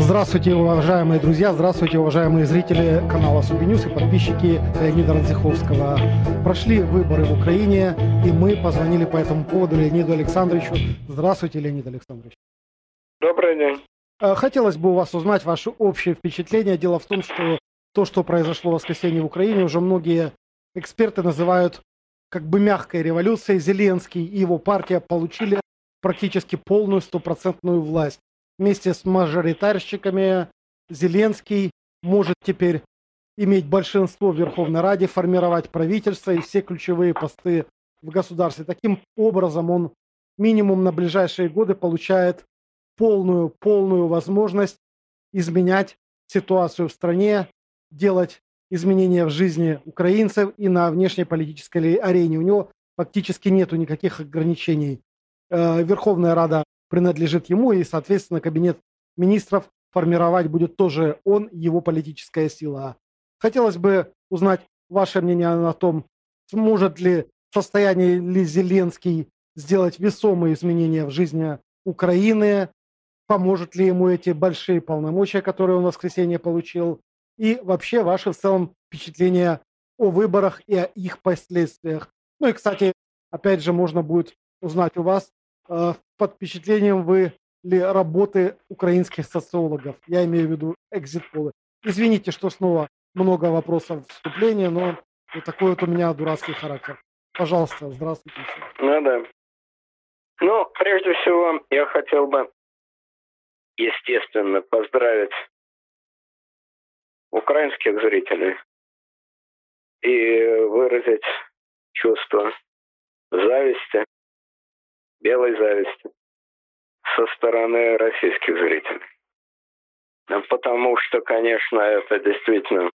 Здравствуйте, уважаемые друзья, здравствуйте, уважаемые зрители канала Субинюс и подписчики Леонида Радзиховского. Прошли выборы в Украине, и мы позвонили по этому поводу Леониду Александровичу. Здравствуйте, Леонид Александрович. Добрый день. Э, хотелось бы у вас узнать ваше общее впечатление. Дело в том, что то, что произошло в воскресенье в Украине, уже многие эксперты называют как бы мягкой революцией. Зеленский и его партия получили практически полную стопроцентную власть вместе с мажоритарщиками Зеленский может теперь иметь большинство в Верховной Раде, формировать правительство и все ключевые посты в государстве. Таким образом, он минимум на ближайшие годы получает полную, полную возможность изменять ситуацию в стране, делать изменения в жизни украинцев и на внешнеполитической арене. У него фактически нету никаких ограничений. Э, Верховная Рада принадлежит ему, и, соответственно, кабинет министров формировать будет тоже он, его политическая сила. Хотелось бы узнать ваше мнение о том, сможет ли состояние ли Зеленский сделать весомые изменения в жизни Украины, поможет ли ему эти большие полномочия, которые он в воскресенье получил, и вообще ваши в целом впечатления о выборах и о их последствиях. Ну и, кстати, опять же, можно будет узнать у вас, Э, под впечатлением вы ли работы украинских социологов? Я имею в виду экзит-полы. Извините, что снова много вопросов вступления, но вот такой вот у меня дурацкий характер. Пожалуйста, здравствуйте. Ну да. Ну, прежде всего, я хотел бы, естественно, поздравить украинских зрителей и выразить чувство зависти белой зависти со стороны российских зрителей. Потому что, конечно, это действительно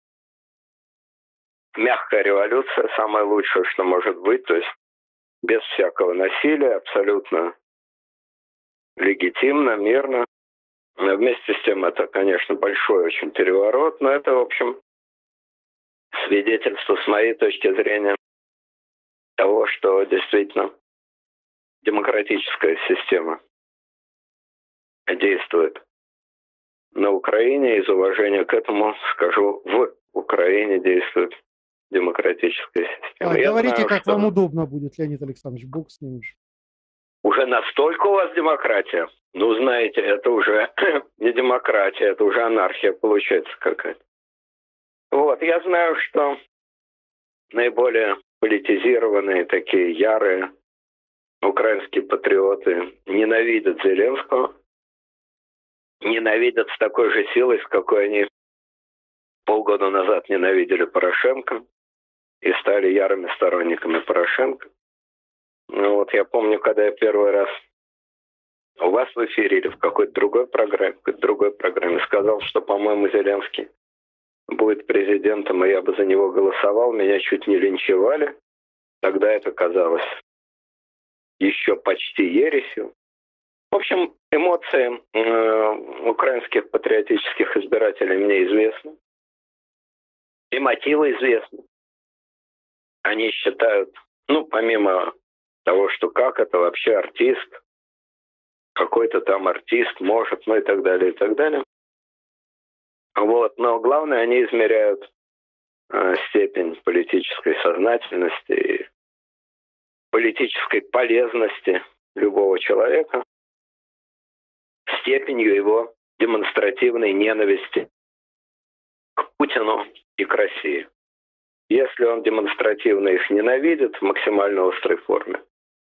мягкая революция, самое лучшее, что может быть, то есть без всякого насилия, абсолютно легитимно, мирно. Но вместе с тем это, конечно, большой очень переворот, но это, в общем, свидетельство с моей точки зрения того, что действительно демократическая система действует на Украине. Из уважения к этому скажу, в Украине действует демократическая система. А, говорите, знаю, как что... вам удобно будет, Леонид Александрович, бог с ним уже. Уже настолько у вас демократия? Ну, знаете, это уже не демократия, это уже анархия получается какая-то. Вот, я знаю, что наиболее политизированные, такие ярые украинские патриоты ненавидят Зеленского, ненавидят с такой же силой, с какой они полгода назад ненавидели Порошенко и стали ярыми сторонниками Порошенко. Ну вот я помню, когда я первый раз у вас в эфире или в какой-то другой программе, какой-то другой программе сказал, что, по-моему, Зеленский будет президентом, и я бы за него голосовал, меня чуть не линчевали. Тогда это казалось еще почти ересью. В общем, эмоции э, украинских патриотических избирателей мне известны. И мотивы известны. Они считают, ну, помимо того, что как это вообще артист, какой-то там артист может, ну и так далее, и так далее. Вот. Но главное, они измеряют э, степень политической сознательности и политической полезности любого человека, степенью его демонстративной ненависти к Путину и к России. Если он демонстративно их ненавидит в максимально острой форме,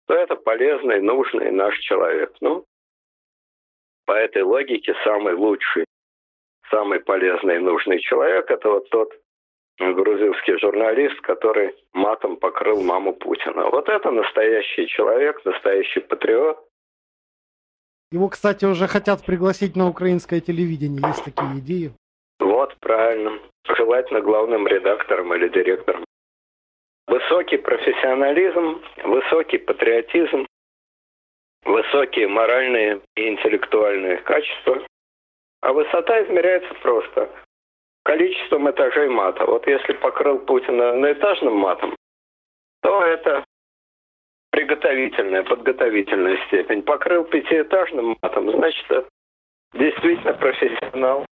то это полезный, нужный наш человек. Ну, по этой логике самый лучший, самый полезный и нужный человек – это вот тот грузинский журналист, который матом покрыл маму Путина. Вот это настоящий человек, настоящий патриот. Его, кстати, уже хотят пригласить на украинское телевидение. Есть такие идеи? Вот, правильно. Желательно главным редактором или директором. Высокий профессионализм, высокий патриотизм, высокие моральные и интеллектуальные качества. А высота измеряется просто количеством этажей мата. Вот если покрыл Путина наэтажным матом, то это приготовительная, подготовительная степень. Покрыл пятиэтажным матом, значит, действительно профессионал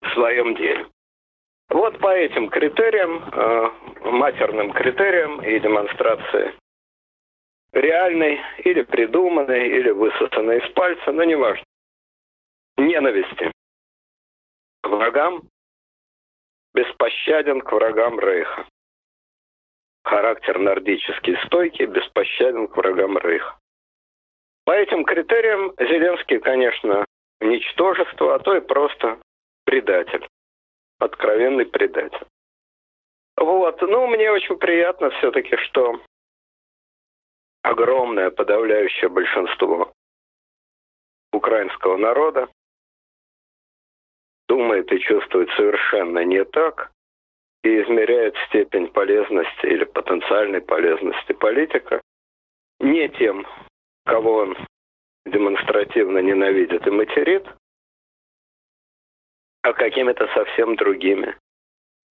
в своем деле. Вот по этим критериям, э, матерным критериям и демонстрации реальной или придуманной, или высосанной из пальца, но неважно, ненависти врагам, беспощаден к врагам Рейха. Характер нордический стойкий, беспощаден к врагам Рейха. По этим критериям Зеленский, конечно, ничтожество, а то и просто предатель. Откровенный предатель. Вот. Ну, мне очень приятно все-таки, что огромное подавляющее большинство украинского народа думает и чувствует совершенно не так и измеряет степень полезности или потенциальной полезности политика не тем, кого он демонстративно ненавидит и материт, а какими-то совсем другими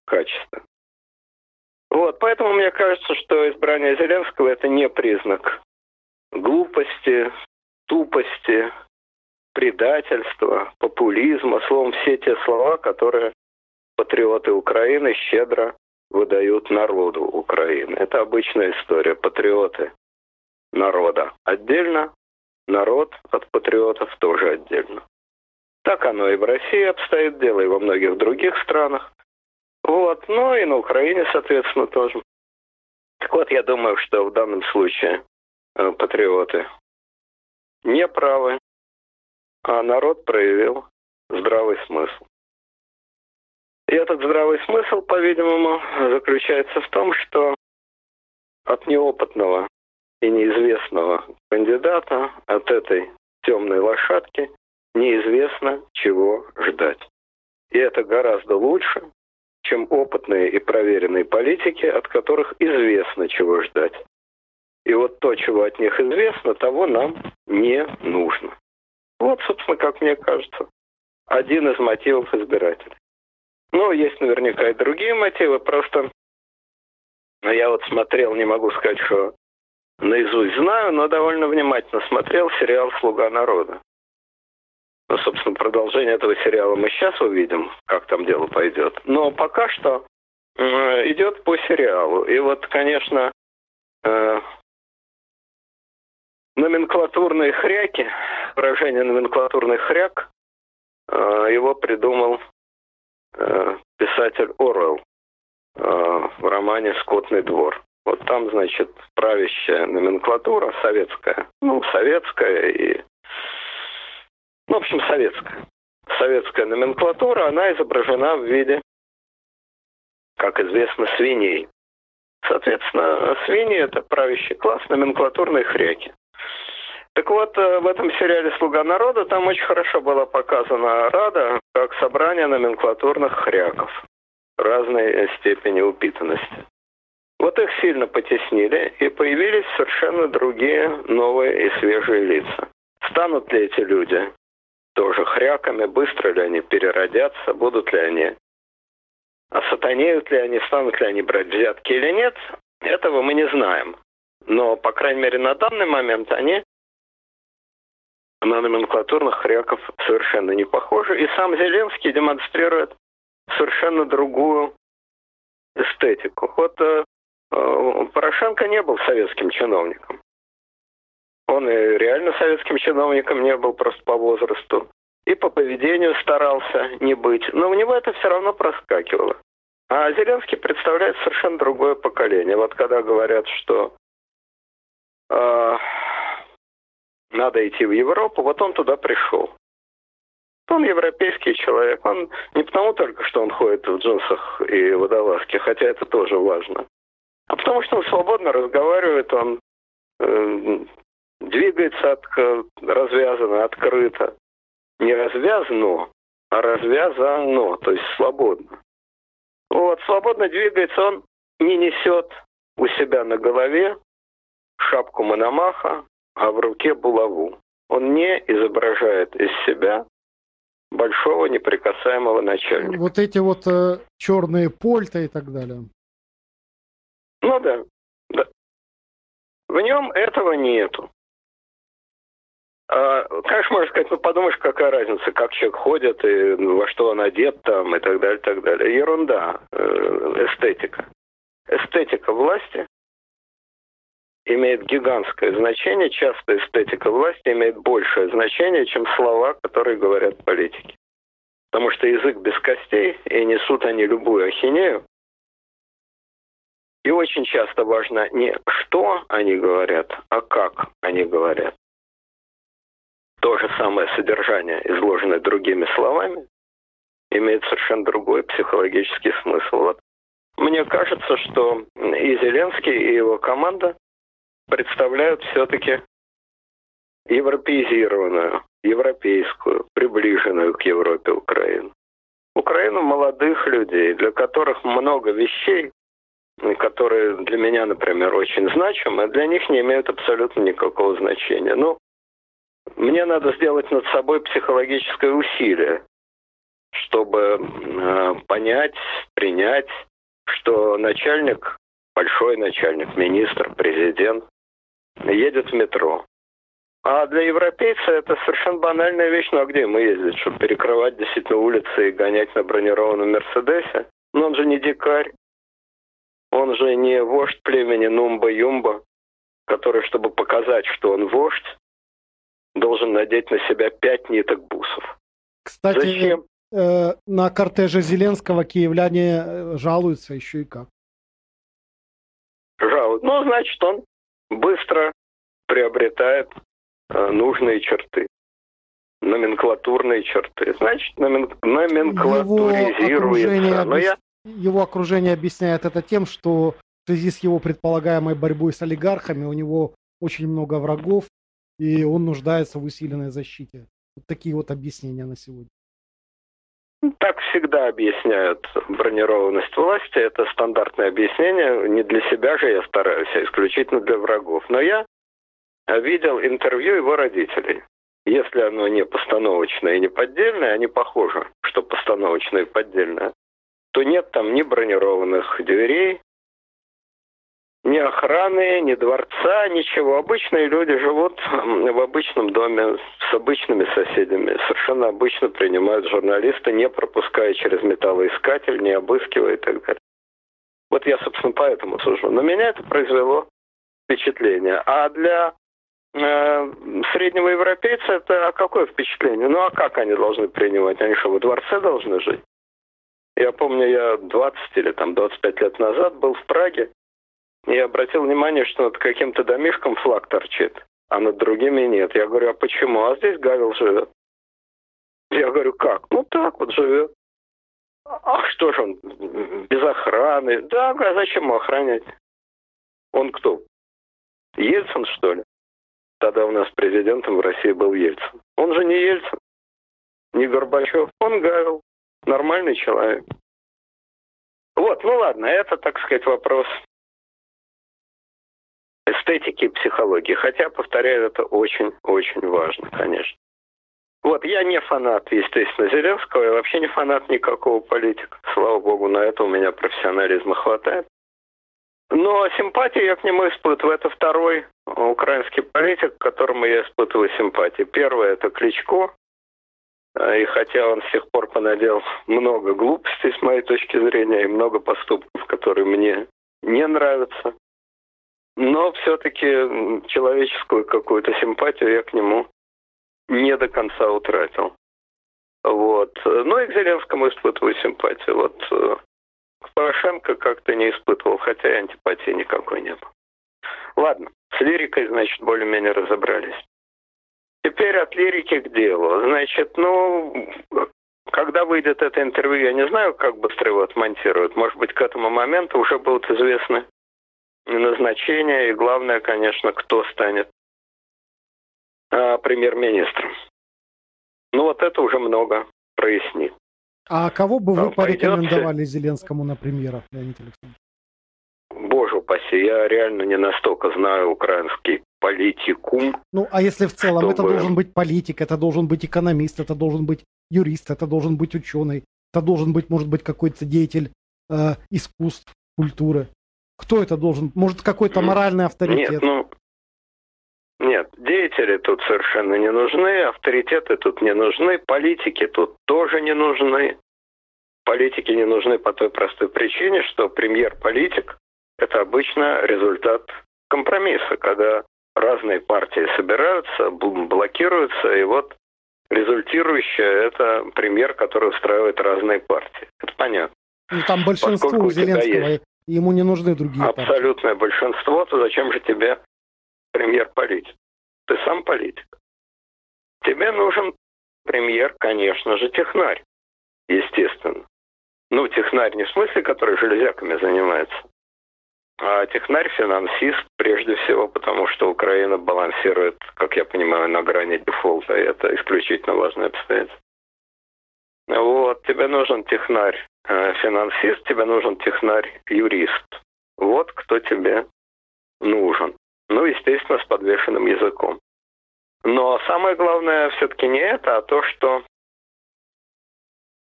качествами. Вот, поэтому мне кажется, что избрание Зеленского это не признак глупости, тупости, предательства, популизма, словом, все те слова, которые патриоты Украины щедро выдают народу Украины. Это обычная история. Патриоты народа отдельно, народ от патриотов тоже отдельно. Так оно и в России обстоит дело, и во многих других странах. Вот, ну и на Украине, соответственно, тоже. Так вот, я думаю, что в данном случае э, патриоты не правы, а народ проявил здравый смысл. И этот здравый смысл, по-видимому, заключается в том, что от неопытного и неизвестного кандидата, от этой темной лошадки, неизвестно, чего ждать. И это гораздо лучше, чем опытные и проверенные политики, от которых известно, чего ждать. И вот то, чего от них известно, того нам не нужно. Вот, собственно, как мне кажется, один из мотивов избирателей. Ну, есть наверняка и другие мотивы, просто я вот смотрел, не могу сказать, что наизусть знаю, но довольно внимательно смотрел сериал «Слуга народа». Ну, собственно, продолжение этого сериала мы сейчас увидим, как там дело пойдет. Но пока что идет по сериалу. И вот, конечно, э, номенклатурные хряки, выражение номенклатурный хряк, э, его придумал э, писатель Орел э, в романе «Скотный двор». Вот там, значит, правящая номенклатура советская, ну, советская и ну, в общем, советская. Советская номенклатура, она изображена в виде, как известно, свиней. Соответственно, свиньи – это правящий класс, номенклатурные хряки. Так вот, э, в этом сериале «Слуга народа» там очень хорошо была показана Рада как собрание номенклатурных хряков разной степени упитанности. Вот их сильно потеснили, и появились совершенно другие новые и свежие лица. Станут ли эти люди тоже хряками, быстро ли они переродятся, будут ли они осатанеют ли они, станут ли они брать взятки или нет, этого мы не знаем. Но, по крайней мере, на данный момент они на номенклатурных хряков совершенно не похожи. И сам Зеленский демонстрирует совершенно другую эстетику. Вот э, э Порошенко не был советским чиновником. Он и реально советским чиновником не был просто по возрасту. И по поведению старался не быть. Но у него это все равно проскакивало. А Зеленский представляет совершенно другое поколение. Вот когда говорят, что э, надо идти в Европу, вот он туда пришел. Он европейский человек. Он не потому только, что он ходит в джинсах и водолазке, хотя это тоже важно. А потому что он свободно разговаривает, он э, двигается от, развязано, открыто. Не развязано, а развязано, то есть свободно. Вот, свободно двигается, он не несет у себя на голове шапку Мономаха, а в руке булаву. Он не изображает из себя большого неприкасаемого начальника. Вот эти вот э, черные польта и так далее. Ну да, да. В нем этого нету. А, конечно, можно сказать, ну подумаешь, какая разница, как человек ходит, и во что он одет там, и так далее, и так далее. Ерунда, э, эстетика. Эстетика власти имеет гигантское значение, часто эстетика власти имеет большее значение, чем слова, которые говорят политики. Потому что язык без костей, и несут они любую ахинею. И очень часто важно не что они говорят, а как они говорят то же самое содержание, изложенное другими словами, имеет совершенно другой психологический смысл. Вот. Мне кажется, что и Зеленский, и его команда представляют все-таки европеизированную, европейскую, приближенную к Европе Украину. Украину молодых людей, для которых много вещей, которые для меня, например, очень значимы, для них не имеют абсолютно никакого значения. Ну, мне надо сделать над собой психологическое усилие, чтобы э, понять, принять, что начальник, большой начальник, министр, президент, едет в метро. А для европейца это совершенно банальная вещь. Ну а где мы ездить, чтобы перекрывать действительно улицы и гонять на бронированном Мерседесе? Но он же не дикарь. Он же не вождь племени Нумба-Юмба, который, чтобы показать, что он вождь, должен надеть на себя пять ниток бусов. Кстати, Зачем? Э, на кортеже Зеленского киевляне э, жалуются еще и как. Жалуют. Ну, значит, он быстро приобретает э, нужные черты номенклатурные черты. Значит, номен... номенклатуризируется. Но я... его окружение объясняет это тем, что в связи с его предполагаемой борьбой с олигархами у него очень много врагов, и он нуждается в усиленной защите. Вот такие вот объяснения на сегодня. Так всегда объясняют бронированность власти. Это стандартное объяснение. Не для себя же я стараюсь, а исключительно для врагов. Но я видел интервью его родителей. Если оно не постановочное и не поддельное, они похожи, что постановочное и поддельное, то нет там ни бронированных дверей, ни охраны, ни дворца, ничего. Обычные люди живут в обычном доме с обычными соседями. Совершенно обычно принимают журналиста, не пропуская через металлоискатель, не обыскивая и так далее. Вот я, собственно, поэтому сужу. Но меня это произвело впечатление. А для э, среднего европейца это какое впечатление? Ну а как они должны принимать? Они что, во дворце должны жить? Я помню, я 20 или там 25 лет назад был в Праге, и обратил внимание, что над каким-то домишком флаг торчит, а над другими нет. Я говорю, а почему? А здесь Гавел живет. Я говорю, как? Ну так вот живет. А что же он, без охраны? Да, а зачем ему охранять? Он кто? Ельцин, что ли? Тогда у нас президентом в России был Ельцин. Он же не Ельцин, не Горбачев, он Гавел. Нормальный человек. Вот, ну ладно, это, так сказать, вопрос эстетики и психологии. Хотя, повторяю, это очень-очень важно, конечно. Вот, я не фанат, естественно, Зеленского, я вообще не фанат никакого политика. Слава богу, на это у меня профессионализма хватает. Но симпатии я к нему испытываю. Это второй украинский политик, к которому я испытываю симпатии. Первый – это Кличко. И хотя он с тех пор понадел много глупостей, с моей точки зрения, и много поступков, которые мне не нравятся, но все-таки человеческую какую-то симпатию я к нему не до конца утратил. Вот. Ну и к Зеленскому испытываю симпатию. Вот э, к Порошенко как-то не испытывал, хотя и антипатии никакой не было. Ладно, с лирикой, значит, более-менее разобрались. Теперь от лирики к делу. Значит, ну, когда выйдет это интервью, я не знаю, как быстро его отмонтируют. Может быть, к этому моменту уже будут известны назначение и главное, конечно, кто станет а, премьер-министром. Ну вот это уже много прояснит. А кого бы вы порекомендовали Зеленскому на премьера, Леонид Александрович? Боже упаси, я реально не настолько знаю украинский политикум. Ну, а если в целом чтобы... это должен быть политик, это должен быть экономист, это должен быть юрист, это должен быть ученый, это должен быть, может быть, какой-то деятель э, искусств, культуры. Кто это должен? Может, какой-то моральный авторитет? Нет, ну, Нет, деятели тут совершенно не нужны, авторитеты тут не нужны, политики тут тоже не нужны. Политики не нужны по той простой причине, что премьер-политик – это обычно результат компромисса, когда разные партии собираются, блокируются, и вот результирующее – это премьер, который устраивает разные партии. Это понятно. Ну, там большинство Поскольку у Зеленского, ему не нужны другие Абсолютное партии. большинство, то зачем же тебе премьер-политик? Ты сам политик. Тебе нужен премьер, конечно же, технарь, естественно. Ну, технарь не в смысле, который железяками занимается, а технарь-финансист прежде всего, потому что Украина балансирует, как я понимаю, на грани дефолта, и это исключительно важное обстоятельство. Вот, тебе нужен технарь-финансист, э, тебе нужен технарь-юрист. Вот кто тебе нужен. Ну, естественно, с подвешенным языком. Но самое главное все-таки не это, а то, что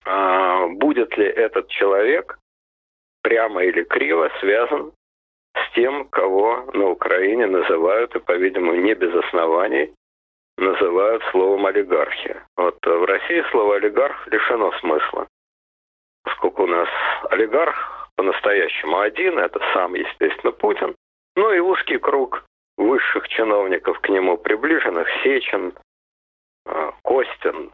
а, будет ли этот человек прямо или криво связан с тем, кого на Украине называют, и, по-видимому, не без оснований, называют словом олигархия. Вот в России слово олигарх лишено смысла, поскольку у нас олигарх по-настоящему один, это сам, естественно, Путин, ну и узкий круг высших чиновников к нему приближенных, Сечин, а, Костин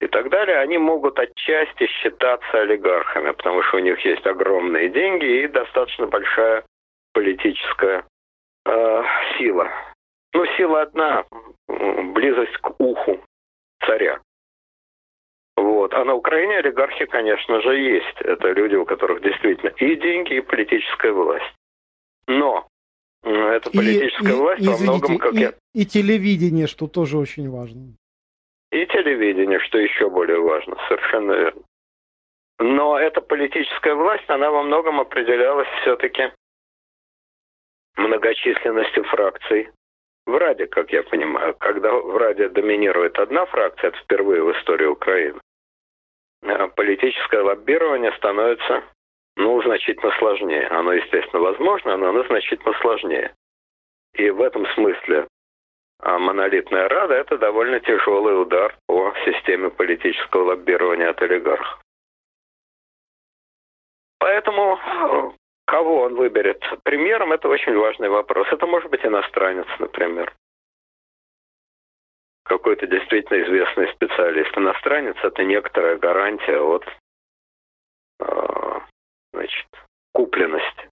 и так далее, они могут отчасти считаться олигархами, потому что у них есть огромные деньги и достаточно большая политическая э, сила. Ну, сила одна, близость к уху царя. Вот. А на Украине олигархи, конечно же, есть. Это люди, у которых действительно и деньги, и политическая власть. Но эта политическая и, власть и, во многом, как и, я... И телевидение, что тоже очень важно. И телевидение, что еще более важно, совершенно верно. Но эта политическая власть, она во многом определялась все-таки многочисленностью фракций в Раде, как я понимаю. Когда в Раде доминирует одна фракция, это впервые в истории Украины, э, политическое лоббирование становится ну, значительно сложнее. Оно, естественно, возможно, но оно значительно сложнее. И в этом смысле а, монолитная Рада – это довольно тяжелый удар по системе политического лоббирования от олигархов. Поэтому кого он выберет премьером – это очень важный вопрос. Это может быть иностранец, например. Какой-то действительно известный специалист. Иностранец – это некоторая гарантия от а, значит, купленности.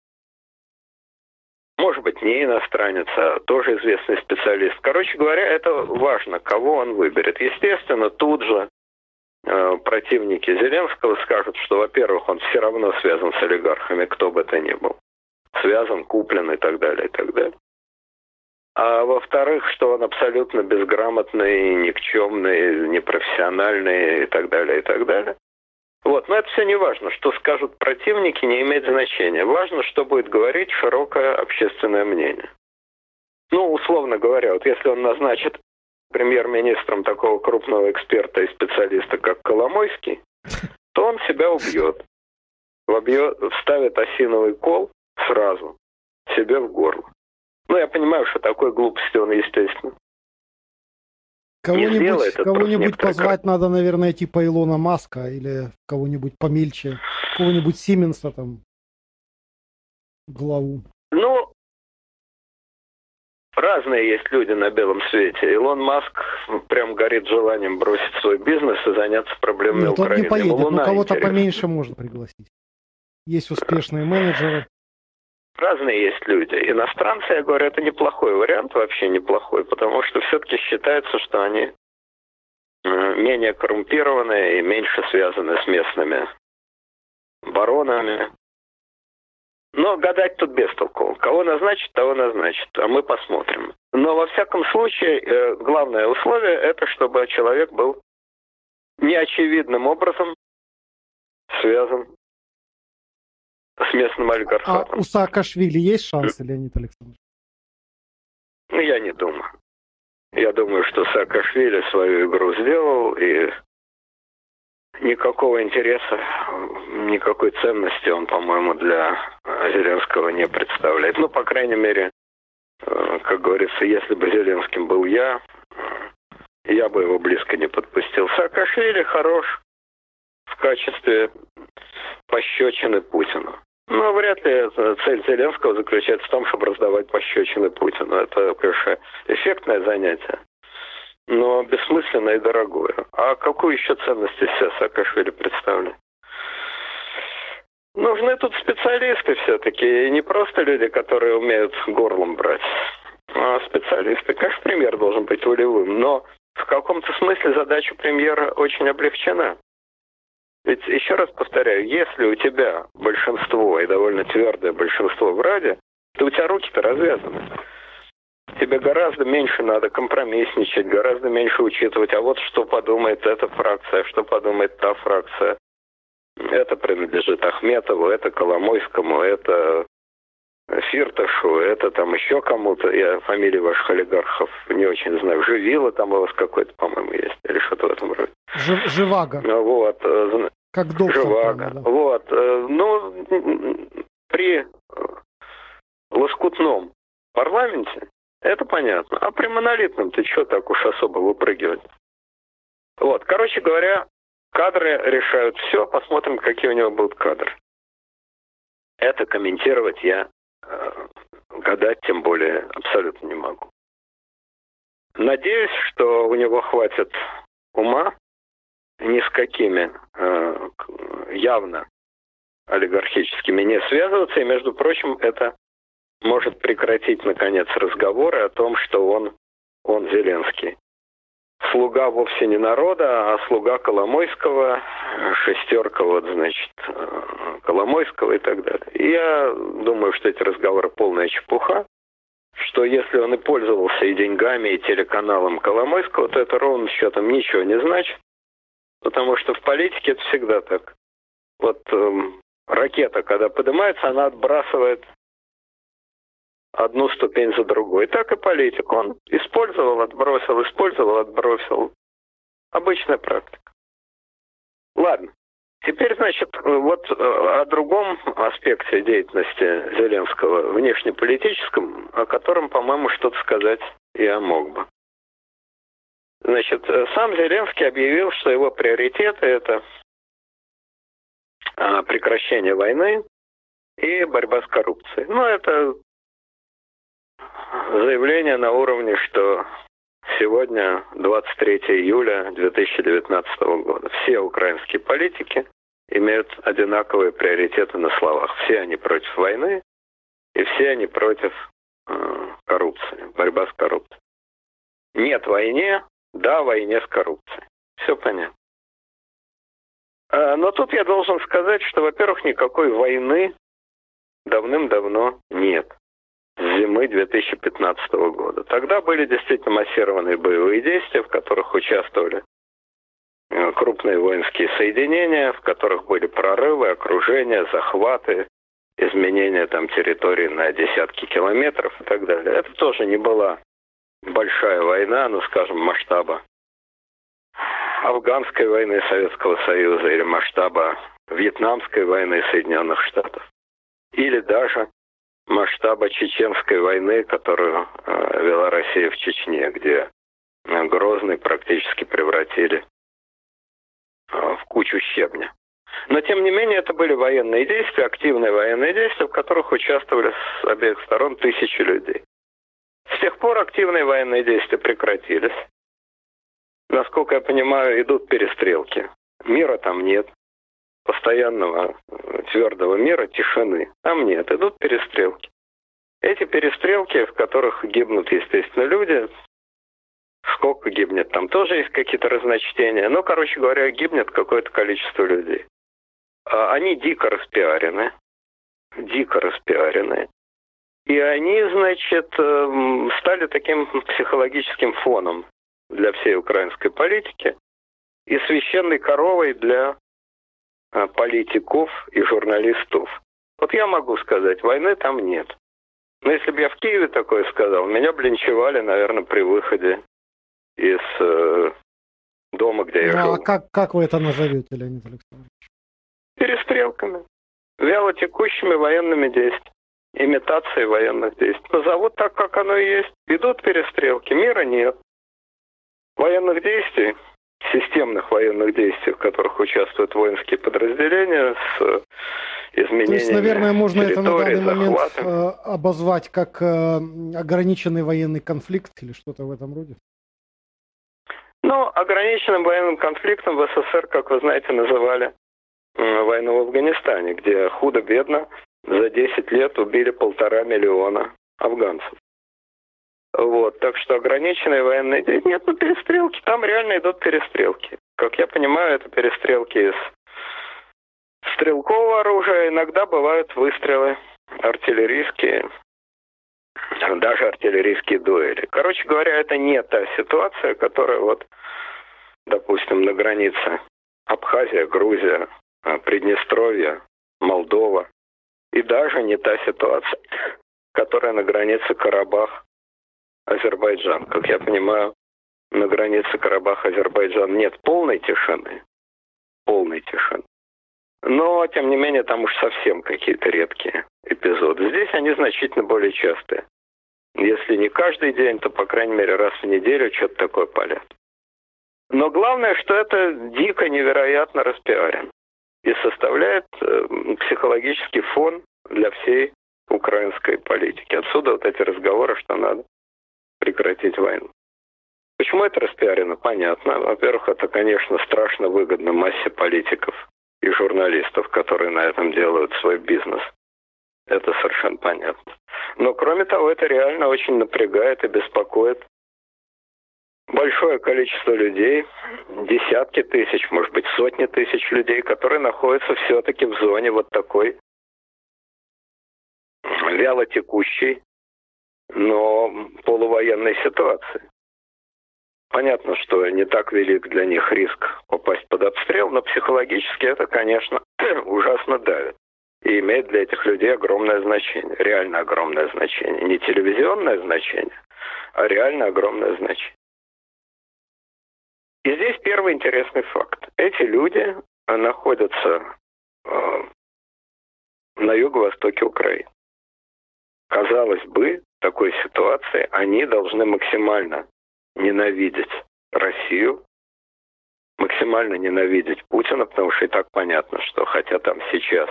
Может быть, не иностранец, а тоже известный специалист. Короче говоря, это важно, кого он выберет. Естественно, тут же противники Зеленского скажут, что, во-первых, он все равно связан с олигархами, кто бы это ни был. Связан, куплен и так далее, и так далее. А во-вторых, что он абсолютно безграмотный, никчемный, непрофессиональный и так далее, и так далее. Вот, но это все не важно. Что скажут противники, не имеет значения. Важно, что будет говорить широкое общественное мнение. Ну, условно говоря, вот если он назначит премьер-министром такого крупного эксперта и специалиста, как Коломойский, то он себя убьет. Вобьет, вставит осиновый кол сразу себе в горло. Ну, я понимаю, что такой глупости он, естественно, Кого-нибудь, кого-нибудь позвать надо, наверное, типа Илона Маска или кого-нибудь помельче, кого-нибудь Сименса там главу. Ну, разные есть люди на белом свете. Илон Маск прям горит желанием бросить свой бизнес и заняться проблемами Нет, Украины. Он не поедет, но кого-то поменьше можно пригласить. Есть успешные менеджеры. Разные есть люди. Иностранцы, я говорю, это неплохой вариант, вообще неплохой, потому что все-таки считается, что они э, менее коррумпированные и меньше связаны с местными баронами. Но гадать тут без толку. Кого назначить, того назначит, а мы посмотрим. Но во всяком случае, э, главное условие – это чтобы человек был неочевидным образом связан с местным олигархатом. А у Саакашвили есть шансы, Леонид Александрович? Ну, я не думаю. Я думаю, что Саакашвили свою игру сделал, и никакого интереса, никакой ценности он, по-моему, для Зеленского не представляет. Ну, по крайней мере, э, как говорится, если бы Зеленским был я, я бы его близко не подпустил. Саакашвили хорош в качестве пощечины Путину. Но вряд ли цель Зеленского заключается в том, чтобы раздавать пощечины Путину. Это, конечно, эффектное занятие, но бессмысленное и дорогое. А какую еще ценность из себя Саакашвили представляет? Нужны тут специалисты все-таки, и не просто люди, которые умеют горлом брать, а специалисты. Конечно, премьер должен быть волевым, но в каком-то смысле задача премьера очень облегчена. Ведь, еще раз повторяю, если у тебя большинство, и довольно твердое большинство в Раде, то у тебя руки-то развязаны. Тебе гораздо меньше надо компромиссничать, гораздо меньше учитывать, а вот что подумает эта фракция, что подумает та фракция. Это принадлежит Ахметову, это Коломойскому, это Фирташу, это там еще кому-то. Я фамилии ваших олигархов не очень знаю. Живила там у вас какой-то, по-моему, есть. Или что-то в этом роде. Живаго. Ну, вот. Э, как доктор. Живаго. Да. Вот. Э, ну, при э, лоскутном парламенте это понятно. А при монолитном ты что так уж особо выпрыгивать? Вот. Короче говоря, Кадры решают все, посмотрим, какие у него будут кадры. Это комментировать я э, гадать тем более абсолютно не могу. Надеюсь, что у него хватит ума ни с какими э, явно олигархическими не связываться. И, между прочим, это может прекратить, наконец, разговоры о том, что он, он Зеленский слуга вовсе не народа, а слуга Коломойского, шестерка вот, значит, э, Коломойского и так далее. И я думаю, что эти разговоры полная чепуха, что если он и пользовался и деньгами, и телеканалом Коломойского, то это ровным счетом ничего не значит, потому что в политике это всегда так. Вот эм, ракета, когда поднимается, она отбрасывает одну ступень за другой. Так и политик. Он использовал, отбросил, использовал, отбросил. Обычная практика. Ладно. Теперь, значит, вот э, о другом аспекте деятельности Зеленского, внешнеполитическом, о котором, по-моему, что-то сказать я мог бы. Значит, э, сам Зеленский объявил, что его приоритеты – это а, прекращение войны и борьба с коррупцией. Ну, это заявление на уровне, что сегодня 23 июля 2019 года все украинские политики имеют одинаковые приоритеты на словах. Все они против войны, и все они против э, коррупции, борьба с коррупцией. Нет войне, да войне с коррупцией. Все понятно. Э, но тут я должен сказать, что, во-первых, никакой войны давным-давно нет зимы 2015 года. Тогда были действительно массированные боевые действия, в которых участвовали э, крупные воинские соединения, в которых были прорывы, окружения, захваты, изменения там территории на десятки километров и так далее. Это тоже не была большая война, ну, скажем, масштаба афганской войны Советского Союза или масштаба Вьетнамской войны Соединенных Штатов. Или даже масштаба чеченской войны, которую э, вела Россия в Чечне, где э, Грозный практически превратили э, в кучу щебня. Но, тем не менее, это были военные действия, активные военные действия, в которых участвовали с обеих сторон тысячи людей. С тех пор активные военные действия прекратились. Насколько я понимаю, идут перестрелки. Мира там нет постоянного э, твердого мира, тишины. Там нет, идут перестрелки. Эти перестрелки, в которых гибнут, естественно, люди, сколько гибнет, там тоже есть какие-то разночтения. Но, короче говоря, гибнет какое-то количество людей. А они дико распиарены. Дико распиарены. И они, значит, эм, стали таким психологическим фоном для всей украинской политики и священной коровой для политиков и журналистов. Вот я могу сказать, войны там нет. Но если бы я в Киеве такое сказал, меня бы линчевали, наверное, при выходе из э, дома, где я ну, жил. А как, как вы это назовете, Леонид Александрович? Перестрелками. Вяло текущими военными действиями. имитацией военных действий. Назовут так, как оно и есть. Идут перестрелки, мира нет. Военных действий, системных военных действий, в которых участвуют воинские подразделения с изменениями То есть, наверное, можно это на данный момент э, обозвать как э, ограниченный военный конфликт или что-то в этом роде? Ну, ограниченным военным конфликтом в СССР, как вы знаете, называли войну в Афганистане, где худо-бедно за 10 лет убили полтора миллиона афганцев. Вот, так что ограниченные военные действия. Нет, ну перестрелки, там реально идут перестрелки. Как я понимаю, это перестрелки из стрелкового оружия, иногда бывают выстрелы артиллерийские, даже артиллерийские дуэли. Короче говоря, это не та ситуация, которая вот, допустим, на границе Абхазия, Грузия, а, Приднестровье, Молдова. И даже не та ситуация, которая на границе Карабах, Азербайджан. Как я понимаю, на границе Карабах-Азербайджан нет полной тишины. Полной тишины. Но, тем не менее, там уж совсем какие-то редкие эпизоды. Здесь они значительно более частые. Если не каждый день, то, по крайней мере, раз в неделю что-то такое палят. Но главное, что это дико невероятно распиарен и составляет э, психологический фон для всей украинской политики. Отсюда вот эти разговоры, что надо прекратить войну. Почему это распиарено? Понятно. Во-первых, это, конечно, страшно выгодно массе политиков и журналистов, которые на этом делают свой бизнес. Это совершенно понятно. Но кроме того, это реально очень напрягает и беспокоит большое количество людей, десятки тысяч, может быть, сотни тысяч людей, которые находятся все-таки в зоне вот такой вяло текущей, но полувоенной ситуации. Понятно, что не так велик для них риск попасть под обстрел, но психологически это, конечно, ужасно давит. И имеет для этих людей огромное значение, реально огромное значение. Не телевизионное значение, а реально огромное значение. И здесь первый интересный факт. Эти люди находятся э, на юго-востоке Украины. Казалось бы, такой ситуации они должны максимально ненавидеть Россию, максимально ненавидеть Путина, потому что и так понятно, что хотя там сейчас,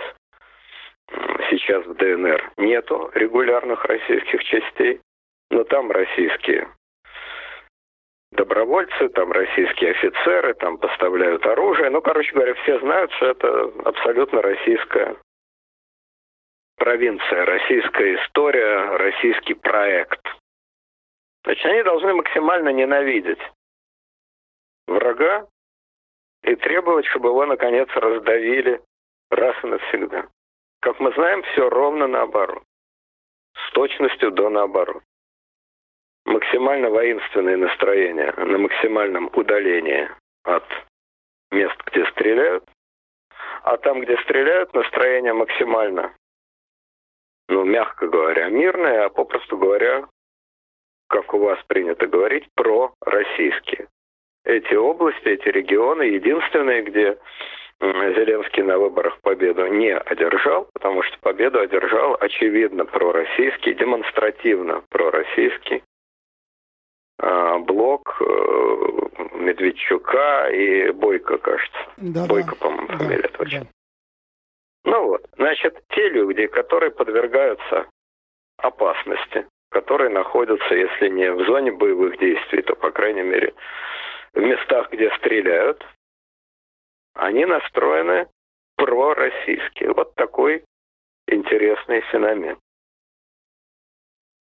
сейчас в ДНР нету регулярных российских частей, но там российские добровольцы, там российские офицеры, там поставляют оружие. Ну, короче говоря, все знают, что это абсолютно российская провинция, российская история, российский проект. Значит, они должны максимально ненавидеть врага и требовать, чтобы его, наконец, раздавили раз и навсегда. Как мы знаем, все ровно наоборот. С точностью до наоборот максимально воинственные настроения на максимальном удалении от мест, где стреляют, а там, где стреляют, настроение максимально, ну, мягко говоря, мирное, а попросту говоря, как у вас принято говорить, про-российские. Эти области, эти регионы единственные, где Зеленский на выборах победу не одержал, потому что победу одержал очевидно пророссийский, демонстративно пророссийский а, блок э, Медведчука и Бойко, кажется. Да, Бойко, да. по-моему, фамилия да, точно. Да. Ну вот, значит, те люди, которые подвергаются опасности, которые находятся, если не в зоне боевых действий, то, по крайней мере, в местах, где стреляют, они настроены пророссийские. Вот такой интересный феномен.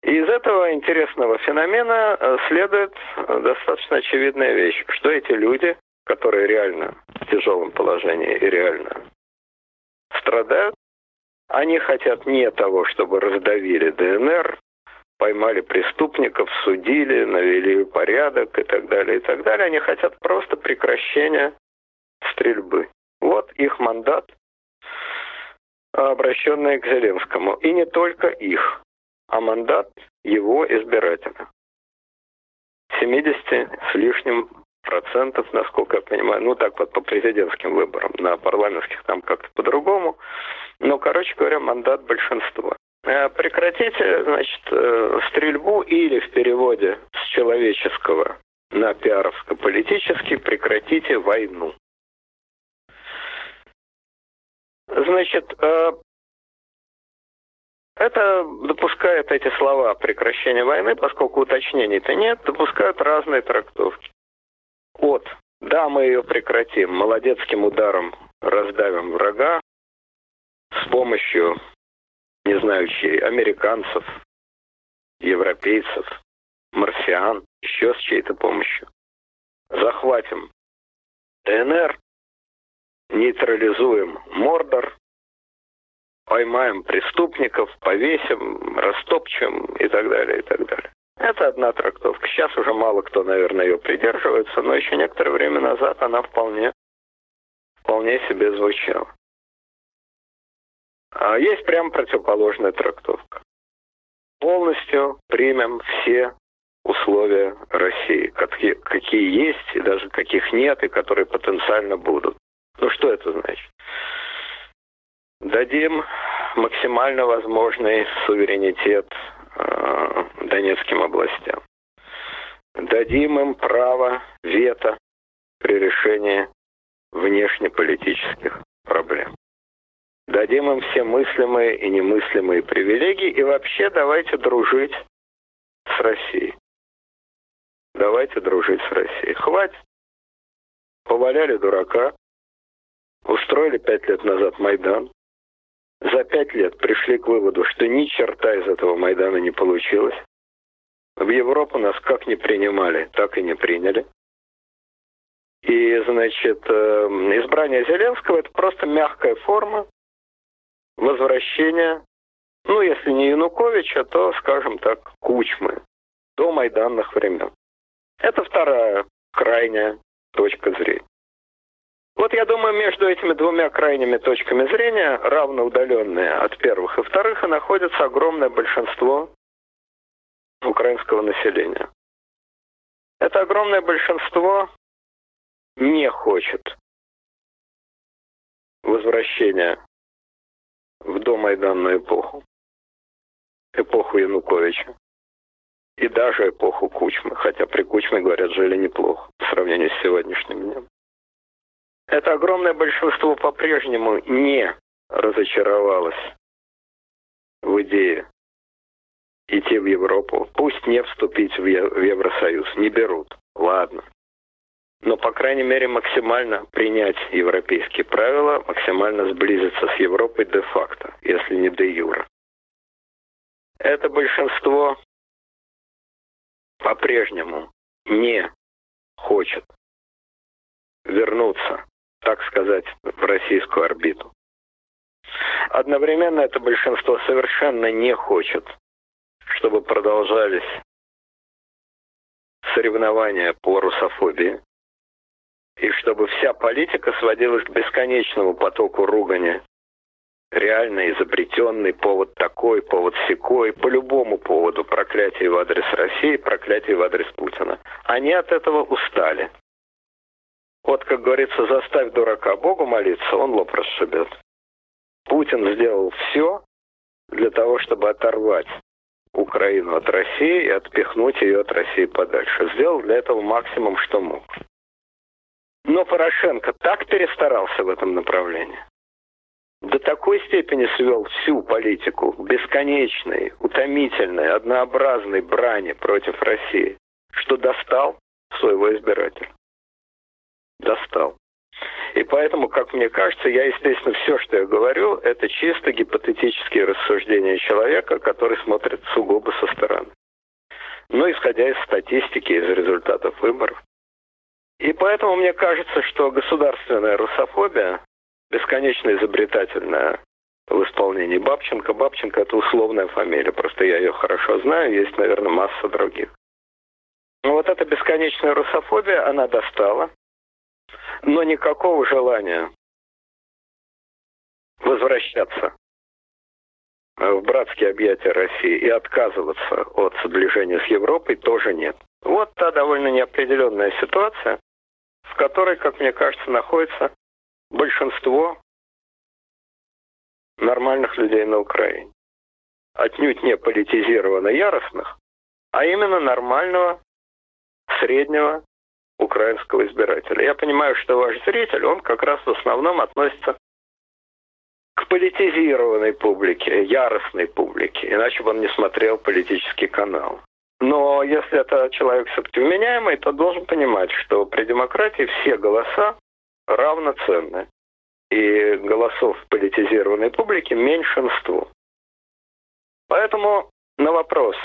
И из этого интересного феномена э, следует э, достаточно очевидная вещь, что эти люди, которые реально в тяжелом положении и реально страдают, они хотят не того, чтобы раздавили ДНР, поймали преступников, судили, навели порядок и так далее, и так далее. Они хотят просто прекращения стрельбы. Вот их мандат, обращенный к Зеленскому. И не только их а мандат его избирателя. 70 с лишним процентов, насколько я понимаю, ну так вот по президентским выборам, на парламентских там как-то по-другому. Но, короче говоря, мандат большинства. э, прекратите, значит, э, стрельбу или в переводе с человеческого на пиаровско-политический прекратите войну. Значит, э, это допускает эти слова прекращения войны, поскольку уточнений-то нет, допускают разные трактовки. От «да, мы ее прекратим, молодецким ударом раздавим врага с помощью, не знаю чьей, американцев, европейцев, марсиан, еще с чьей-то помощью. Захватим ДНР, нейтрализуем Мордор, поймаем преступников, повесим, растопчем и так далее, и так далее. Это одна трактовка. Сейчас уже мало кто, наверное, ее придерживается, но еще некоторое время назад она вполне, вполне себе звучала. А есть прям противоположная трактовка. Полностью примем все условия России, какие, какие есть, и даже каких нет, и которые потенциально будут. Ну что это значит? Дадим максимально возможный суверенитет Донецким областям. Дадим им право вето при решении внешнеполитических проблем. Дадим им все мыслимые и немыслимые привилегии и вообще давайте дружить с Россией. Давайте дружить с Россией. Хватит. Поваляли дурака. Устроили пять лет назад Майдан. За пять лет пришли к выводу, что ни черта из этого Майдана не получилось. В Европу нас как не принимали, так и не приняли. И, значит, э, избрание Зеленского – это просто мягкая форма возвращения, ну, если не Януковича, то, скажем так, Кучмы до майданных времен. Это вторая крайняя точка зрения. Вот я думаю, между этими двумя крайними точками зрения, равно удаленные от первых и вторых, и находится огромное большинство украинского населения. Это огромное большинство не хочет возвращения в домайданную эпоху, эпоху Януковича и даже эпоху Кучмы, хотя при Кучме, говорят, жили неплохо по сравнению с сегодняшним днем. Это огромное большинство по-прежнему не разочаровалось в идее идти в Европу. Пусть не вступить в Евросоюз, не берут. Ладно. Но, по крайней мере, максимально принять европейские правила, максимально сблизиться с Европой де-факто, если не де-юра. Это большинство по-прежнему не хочет вернуться так сказать, в российскую орбиту. Одновременно это большинство совершенно не хочет, чтобы продолжались соревнования по русофобии, и чтобы вся политика сводилась к бесконечному потоку ругани. Реально изобретенный повод такой, повод секой, по любому поводу проклятие в адрес России, проклятие в адрес Путина. Они от этого устали. Вот, как говорится, заставь дурака Богу молиться, он лоб расшибет. Путин сделал все для того, чтобы оторвать Украину от России и отпихнуть ее от России подальше. Сделал для этого максимум, что мог. Но Порошенко так перестарался в этом направлении. До такой степени свел всю политику бесконечной, утомительной, однообразной брани против России, что достал своего избирателя достал. И поэтому, как мне кажется, я, естественно, все, что я говорю, это чисто гипотетические рассуждения человека, который смотрит сугубо со стороны. Ну, исходя из статистики, из результатов выборов. И поэтому мне кажется, что государственная русофобия, бесконечно изобретательная в исполнении Бабченко. Бабченко – это условная фамилия, просто я ее хорошо знаю, есть, наверное, масса других. Но вот эта бесконечная русофобия, она достала но никакого желания возвращаться в братские объятия России и отказываться от сближения с Европой тоже нет. Вот та довольно неопределенная ситуация, в которой, как мне кажется, находится большинство нормальных людей на Украине. отнюдь не политизированно яростных, а именно нормального среднего украинского избирателя. Я понимаю, что ваш зритель, он как раз в основном относится к политизированной публике, яростной публике, иначе бы он не смотрел политический канал. Но если это человек все-таки вменяемый, то должен понимать, что при демократии все голоса равноценны. И голосов политизированной публики меньшинству. Поэтому на вопрос,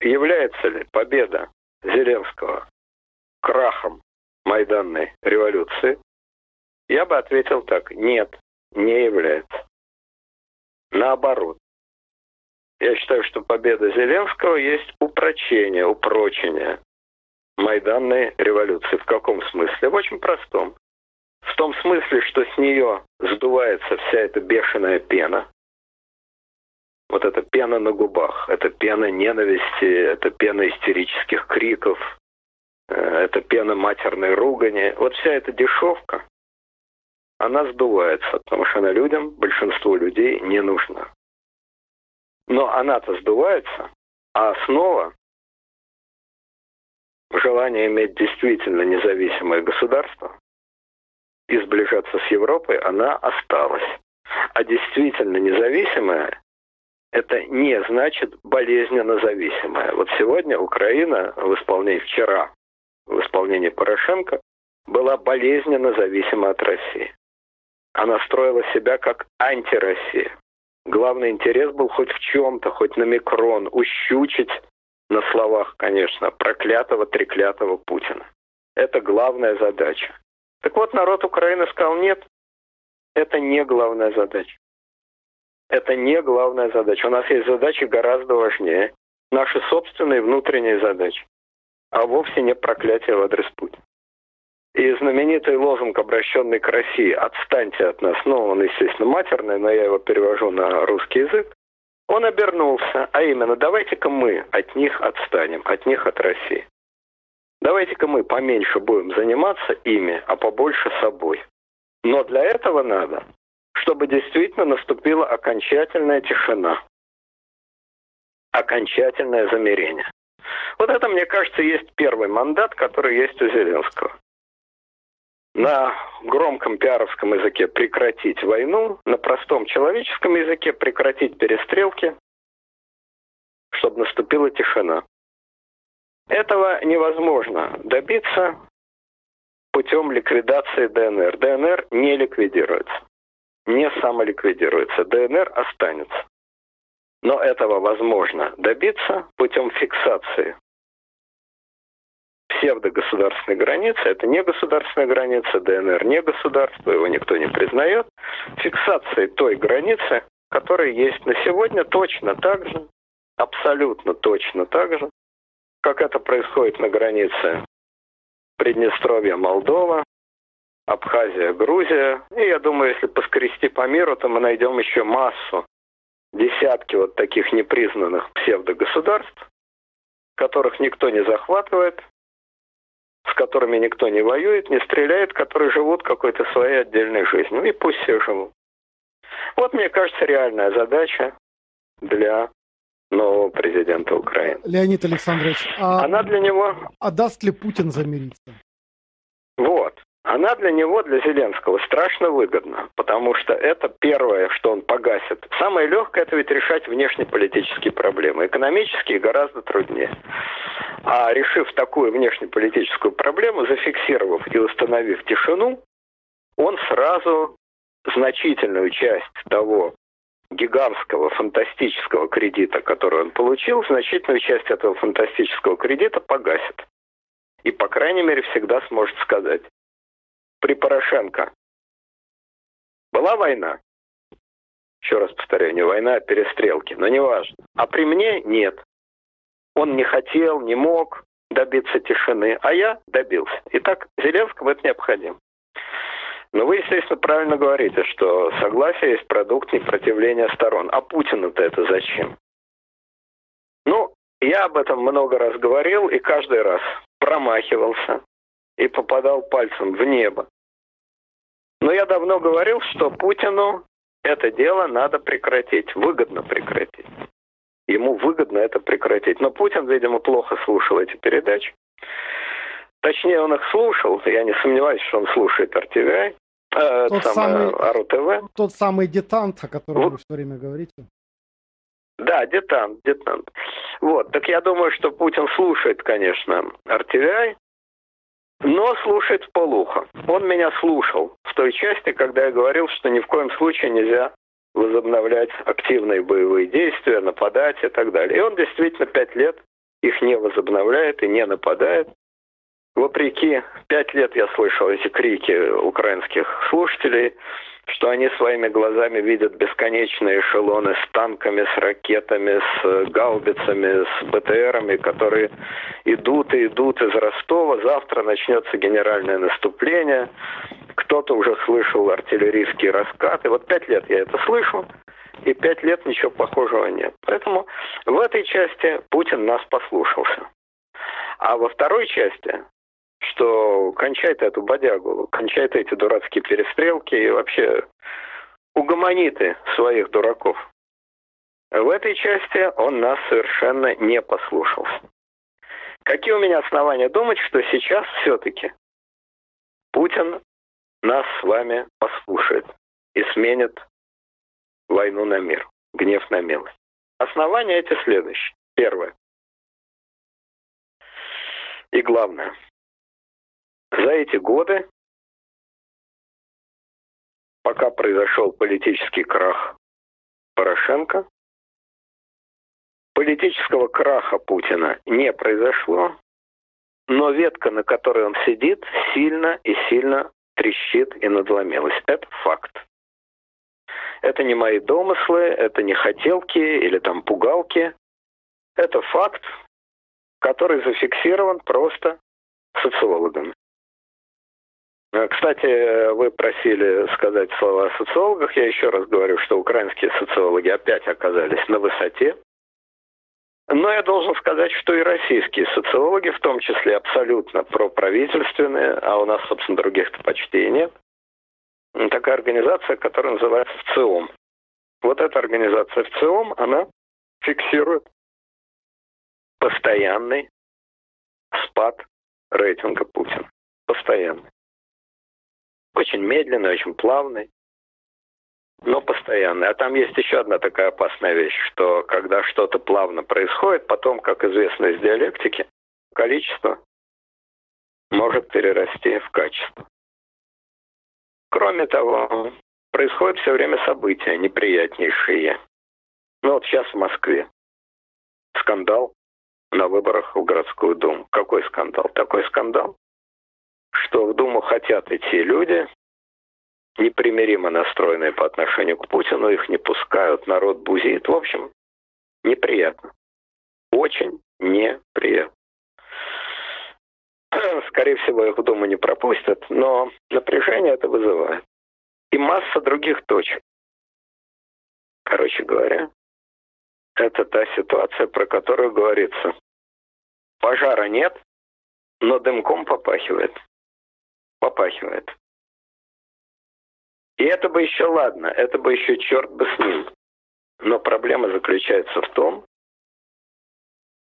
является ли победа Зеленского крахом Майданной революции, я бы ответил так. Нет, не является. Наоборот. Я считаю, что победа Зеленского есть упрочение, упрочение Майданной революции. В каком смысле? В очень простом. В том смысле, что с нее сдувается вся эта бешеная пена. Вот эта пена на губах, это пена ненависти, это пена истерических криков, это пена матерной ругани. Вот вся эта дешевка, она сдувается, потому что она людям, большинству людей не нужна. Но она-то сдувается, а основа желание иметь действительно независимое государство и сближаться с Европой, она осталась. А действительно независимая это не значит болезненно зависимая. Вот сегодня Украина в исполнении вчера, в исполнении Порошенко, была болезненно зависима от России. Она строила себя как антироссия. Главный интерес был хоть в чем-то, хоть на микрон, ущучить на словах, конечно, проклятого, треклятого Путина. Это главная задача. Так вот, народ Украины сказал, нет, это не главная задача. Это не главная задача. У нас есть задачи гораздо важнее. Наши собственные внутренние задачи. А вовсе не проклятие в адрес Путина. И знаменитый лозунг, обращенный к России «Отстаньте от нас», ну, он, естественно, матерный, но я его перевожу на русский язык, он обернулся, а именно, давайте-ка мы от них отстанем, от них, от России. Давайте-ка мы поменьше будем заниматься ими, а побольше собой. Но для этого надо, чтобы действительно наступила окончательная тишина, окончательное замерение. Вот это, мне кажется, есть первый мандат, который есть у Зеленского. На громком пиаровском языке прекратить войну, на простом человеческом языке прекратить перестрелки, чтобы наступила тишина. Этого невозможно добиться путем ликвидации ДНР. ДНР не ликвидируется, не самоликвидируется. ДНР останется. Но этого возможно добиться путем фиксации псевдогосударственной границы. Это не государственная граница, ДНР не государство, его никто не признает. Фиксации той границы, которая есть на сегодня точно так же, абсолютно точно так же, как это происходит на границе Приднестровья, Молдова, Абхазия, Грузия. И я думаю, если поскрести по миру, то мы найдем еще массу, десятки вот таких непризнанных псевдогосударств, которых никто не захватывает, с которыми никто не воюет, не стреляет, которые живут какой-то своей отдельной жизнью. И пусть все живут. Вот, мне кажется, реальная задача для нового президента Украины. Леонид Александрович, а, Она для него... а даст ли Путин замириться? Вот. Она для него, для Зеленского, страшно выгодна, потому что это первое, что он погасит. Самое легкое – это ведь решать внешнеполитические проблемы. Экономические гораздо труднее. А решив такую внешнеполитическую проблему, зафиксировав и установив тишину, он сразу значительную часть того гигантского фантастического кредита, который он получил, значительную часть этого фантастического кредита погасит. И, по крайней мере, всегда сможет сказать, при Порошенко была война, еще раз повторяю, не война, а перестрелки, но не важно. А при мне нет. Он не хотел, не мог добиться тишины, а я добился. Итак, Зеленскому это необходимо. Но вы, естественно, правильно говорите, что согласие есть продукт непротивления сторон. А Путину-то это зачем? Ну, я об этом много раз говорил и каждый раз промахивался и попадал пальцем в небо. Но я давно говорил, что Путину это дело надо прекратить, выгодно прекратить. ему выгодно это прекратить. Но Путин, видимо, плохо слушал эти передачи. Точнее, он их слушал, я не сомневаюсь, что он слушает RTVI, э, тот самый, РУ-ТВ. Тот самый детант, о котором вот. вы все время говорите. Да, детант, детант. Вот, так я думаю, что Путин слушает, конечно, RTVI, но слушает в полухо. Он меня слушал в той части, когда я говорил, что ни в коем случае нельзя возобновлять активные боевые действия, нападать и так далее. И он действительно пять лет их не возобновляет и не нападает. Вопреки, пять лет я слышал эти крики украинских слушателей, что они своими глазами видят бесконечные эшелоны с танками, с ракетами, с гаубицами, с БТРами, которые идут и идут из Ростова. Завтра начнется генеральное наступление. Кто-то уже слышал артиллерийские раскаты. Вот пять лет я это слышу, и пять лет ничего похожего нет. Поэтому в этой части Путин нас послушался. А во второй части что кончай ты эту бодягу, кончай ты эти дурацкие перестрелки и вообще угомони ты своих дураков. В этой части он нас совершенно не послушался. Какие у меня основания думать, что сейчас все-таки Путин нас с вами послушает и сменит войну на мир, гнев на милость? Основания эти следующие. Первое. И главное – за эти годы, пока произошел политический крах Порошенко, политического краха Путина не произошло, но ветка, на которой он сидит, сильно и сильно трещит и надломилась. Это факт. Это не мои домыслы, это не хотелки или там пугалки. Это факт, который зафиксирован просто социологами. Э, кстати, вы просили сказать слова о социологах. Я еще раз говорю, что украинские социологи опять оказались на высоте. Но я должен сказать, что и российские социологи, в том числе абсолютно проправительственные, а у нас, собственно, других-то почти и нет, такая организация, которая называется ВЦИОМ. Вот эта организация ВЦИОМ, она фиксирует постоянный спад рейтинга Путина. Постоянный. Очень медленный, очень плавный, но постоянный. А там есть еще одна такая опасная вещь, что когда что-то плавно происходит, потом, как известно из диалектики, количество может перерасти в качество. Кроме того, происходят все время события неприятнейшие. Ну вот сейчас в Москве скандал на выборах в городскую думу. Какой скандал? Такой скандал, что в Думу хотят идти люди, непримиримо настроенные по отношению к Путину, их не пускают, народ бузит. В общем, неприятно. Очень неприятно. Скорее всего, их в Думу не пропустят, но напряжение это вызывает. И масса других точек. Короче говоря, это та ситуация, про которую говорится. Пожара нет, но дымком попахивает попахивает. И это бы еще ладно, это бы еще черт бы с ним. Но проблема заключается в том,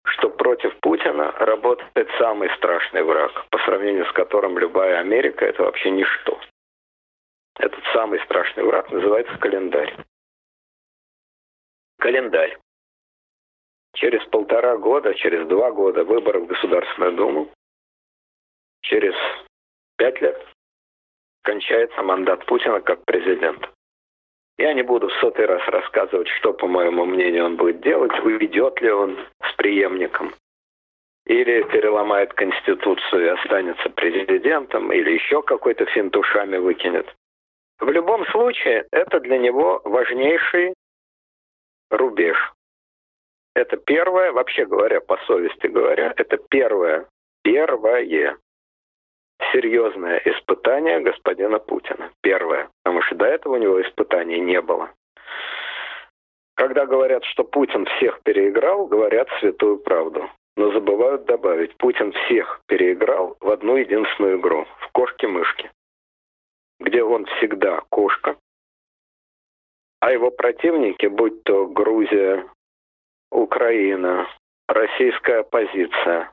что против Путина работает самый страшный враг, по сравнению с которым любая Америка – это вообще ничто. Этот самый страшный враг называется календарь. Календарь. Через полтора года, через два года выборы в Государственную Думу, через пять лет кончается мандат Путина как президента. Я не буду в сотый раз рассказывать, что, по моему мнению, он будет делать, уйдет ли он с преемником, или переломает Конституцию и останется президентом, или еще какой-то финт ушами выкинет. В любом случае, это для него важнейший рубеж. Это первое, вообще говоря, по совести говоря, это первое, первое серьезное испытание господина Путина. Первое. Потому что до этого у него испытаний не было. Когда говорят, что Путин всех переиграл, говорят святую правду. Но забывают добавить, Путин всех переиграл в одну единственную игру, в кошки-мышки, где он всегда кошка, а его противники, будь то Грузия, Украина, российская оппозиция,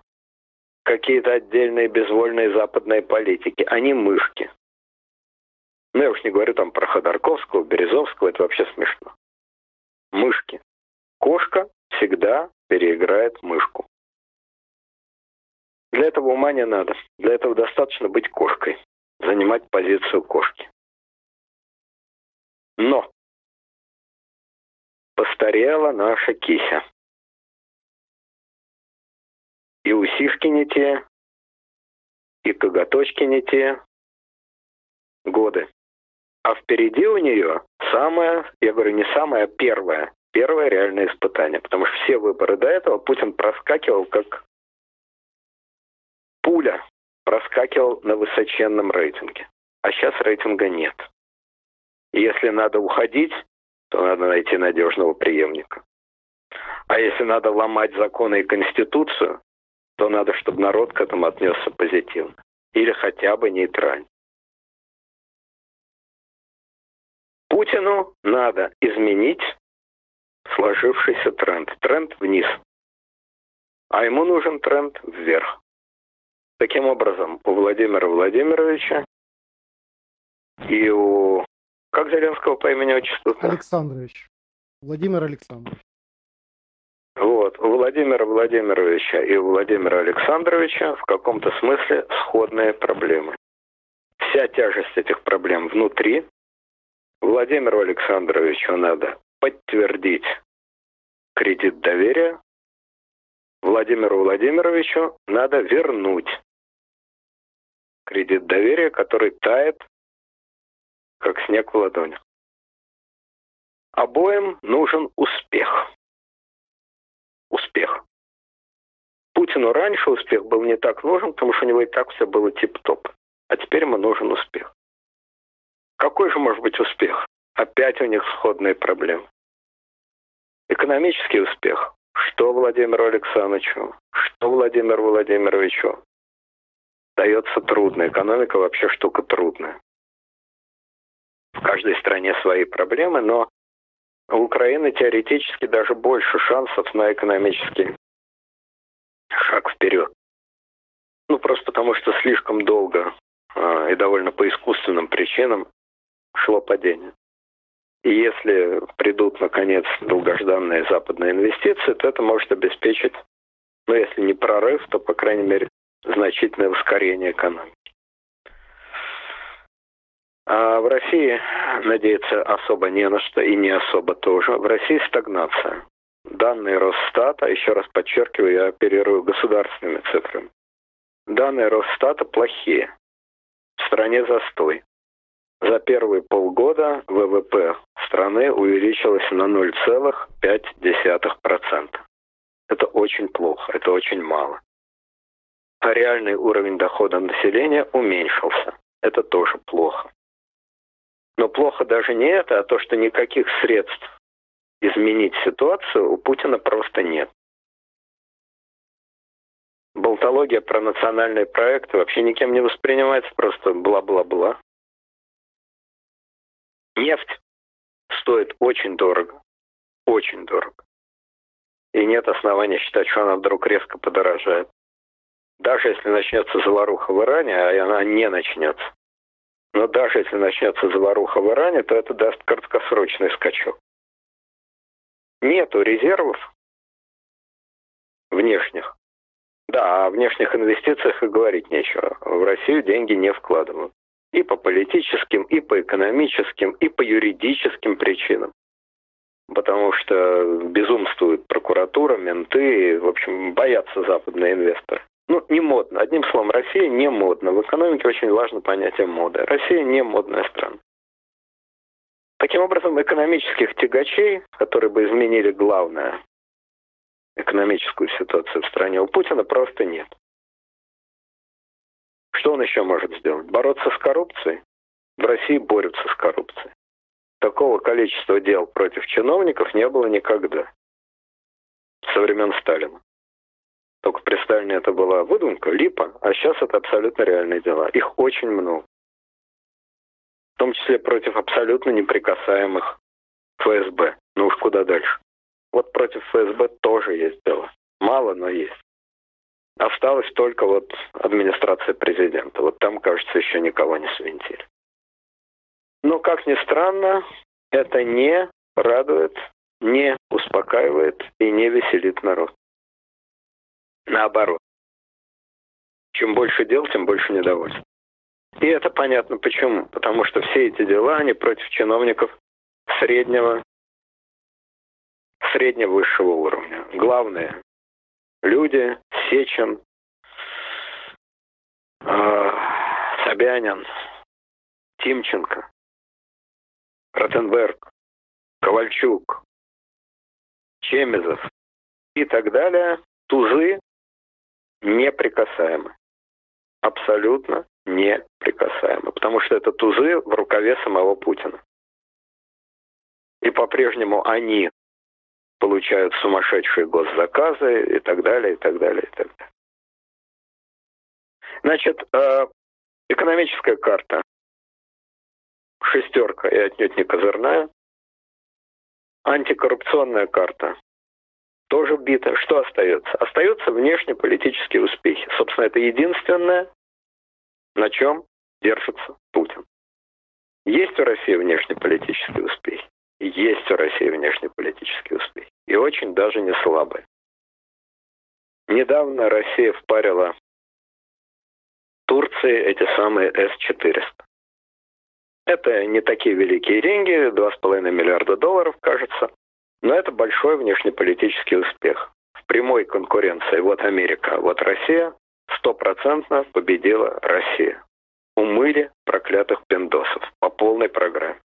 какие-то отдельные безвольные западные политики, они мышки. Ну, я уж не говорю там про Ходорковского, Березовского, это вообще смешно. Мышки. Кошка всегда переиграет мышку. Для этого ума не надо. Для этого достаточно быть кошкой, занимать позицию кошки. Но постарела наша кися. И усишки не те, и коготочки не те. Годы. А впереди у нее самое, я говорю, не самое, а первое, первое реальное испытание. Потому что все выборы до этого Путин проскакивал как пуля, проскакивал на высоченном рейтинге. А сейчас рейтинга нет. Если надо уходить, то надо найти надежного преемника. А если надо ломать законы и конституцию, то надо, чтобы народ к этому отнесся позитивно. Или хотя бы нейтрально. Путину надо изменить сложившийся тренд. Тренд вниз. А ему нужен тренд вверх. Таким образом, у Владимира Владимировича и у... Как Зеленского по имени-отчеству? Александрович. Владимир Александрович. Вот. У Владимира Владимировича и у Владимира Александровича в каком-то смысле сходные проблемы. Вся тяжесть этих проблем внутри. Владимиру Александровичу надо подтвердить кредит доверия. Владимиру Владимировичу надо вернуть кредит доверия, который тает, как снег в ладони. Обоим нужен. Успех. Путину раньше успех был не так нужен, потому что у него и так все было тип-топ. А теперь ему нужен успех. Какой же может быть успех? Опять у них сходные проблемы. Экономический успех. Что Владимиру Александровичу, что Владимиру Владимировичу дается трудно. Экономика вообще штука трудная. В каждой стране свои проблемы, но у Украины теоретически даже больше шансов на экономический шаг вперед. Ну, просто потому что слишком долго э, и довольно по искусственным причинам шло падение. И если придут, наконец, долгожданные западные инвестиции, то это может обеспечить, ну, если не прорыв, то, по крайней мере, значительное ускорение экономики. А в России надеяться особо не на что и не особо тоже. В России стагнация. Данные Росстата, еще раз подчеркиваю, я оперирую государственными цифрами. Данные Росстата плохие. В стране застой. За первые полгода ВВП страны увеличилось на 0,5%. Это очень плохо, это очень мало а реальный уровень дохода населения уменьшился. Это тоже плохо. Но плохо даже не это, а то, что никаких средств изменить ситуацию у Путина просто нет. Болтология про национальные проекты вообще никем не воспринимается, просто бла-бла-бла. Нефть стоит очень дорого. Очень дорого. И нет основания считать, что она вдруг резко подорожает. Даже если начнется заваруха в Иране, а она не начнется, но даже если начнется заваруха в Иране, то это даст краткосрочный скачок. Нету резервов внешних. Да, о внешних инвестициях и говорить нечего. В Россию деньги не вкладывают. И по политическим, и по экономическим, и по юридическим причинам. Потому что безумствует прокуратура, менты, в общем, боятся западные инвесторы. Ну, не модно. Одним словом, Россия не модна. В экономике очень важно понятие моды. Россия не модная страна. Таким образом, экономических тягачей, которые бы изменили главное экономическую ситуацию в стране, у Путина просто нет. Что он еще может сделать? Бороться с коррупцией? В России борются с коррупцией. Такого количества дел против чиновников не было никогда. Со времен Сталина. Только при Сталине это была выдумка, липа, а сейчас это абсолютно реальные дела. Их очень много. Том числе против абсолютно неприкасаемых ФСБ. Ну уж куда дальше. Вот против ФСБ тоже есть дело. Мало, но есть. Осталась только вот администрация президента. Вот там, кажется, еще никого не свинтили. Но, как ни странно, это не радует, не успокаивает и не веселит народ. Наоборот. Чем больше дел, тем больше недовольства. И это понятно почему. Потому что все эти дела, они против чиновников среднего, среднего высшего уровня. Главное, люди, Сечин, э, Собянин, Тимченко, Ротенберг, Ковальчук, Чемезов и так далее, тузы неприкасаемы. Абсолютно неприкасаемы. Потому что это тузы в рукаве самого Путина. И по-прежнему они получают сумасшедшие госзаказы и так далее, и так далее, и так далее. Значит, э, экономическая карта. Шестерка и отнюдь не козырная. Антикоррупционная карта. Тоже бита. Что остается? Остаются внешнеполитические успехи. Собственно, это единственное, на чем держится Путин. Есть у России внешнеполитические успехи? Есть у России внешнеполитические успехи. И очень даже не слабые. Недавно Россия впарила Турции эти самые С-400. Это не такие великие деньги, 2,5 миллиарда долларов, кажется, но это большой внешнеполитический успех. В прямой конкуренции вот Америка, вот Россия, стопроцентно победила Россия. Умыли проклятых пиндосов по полной программе.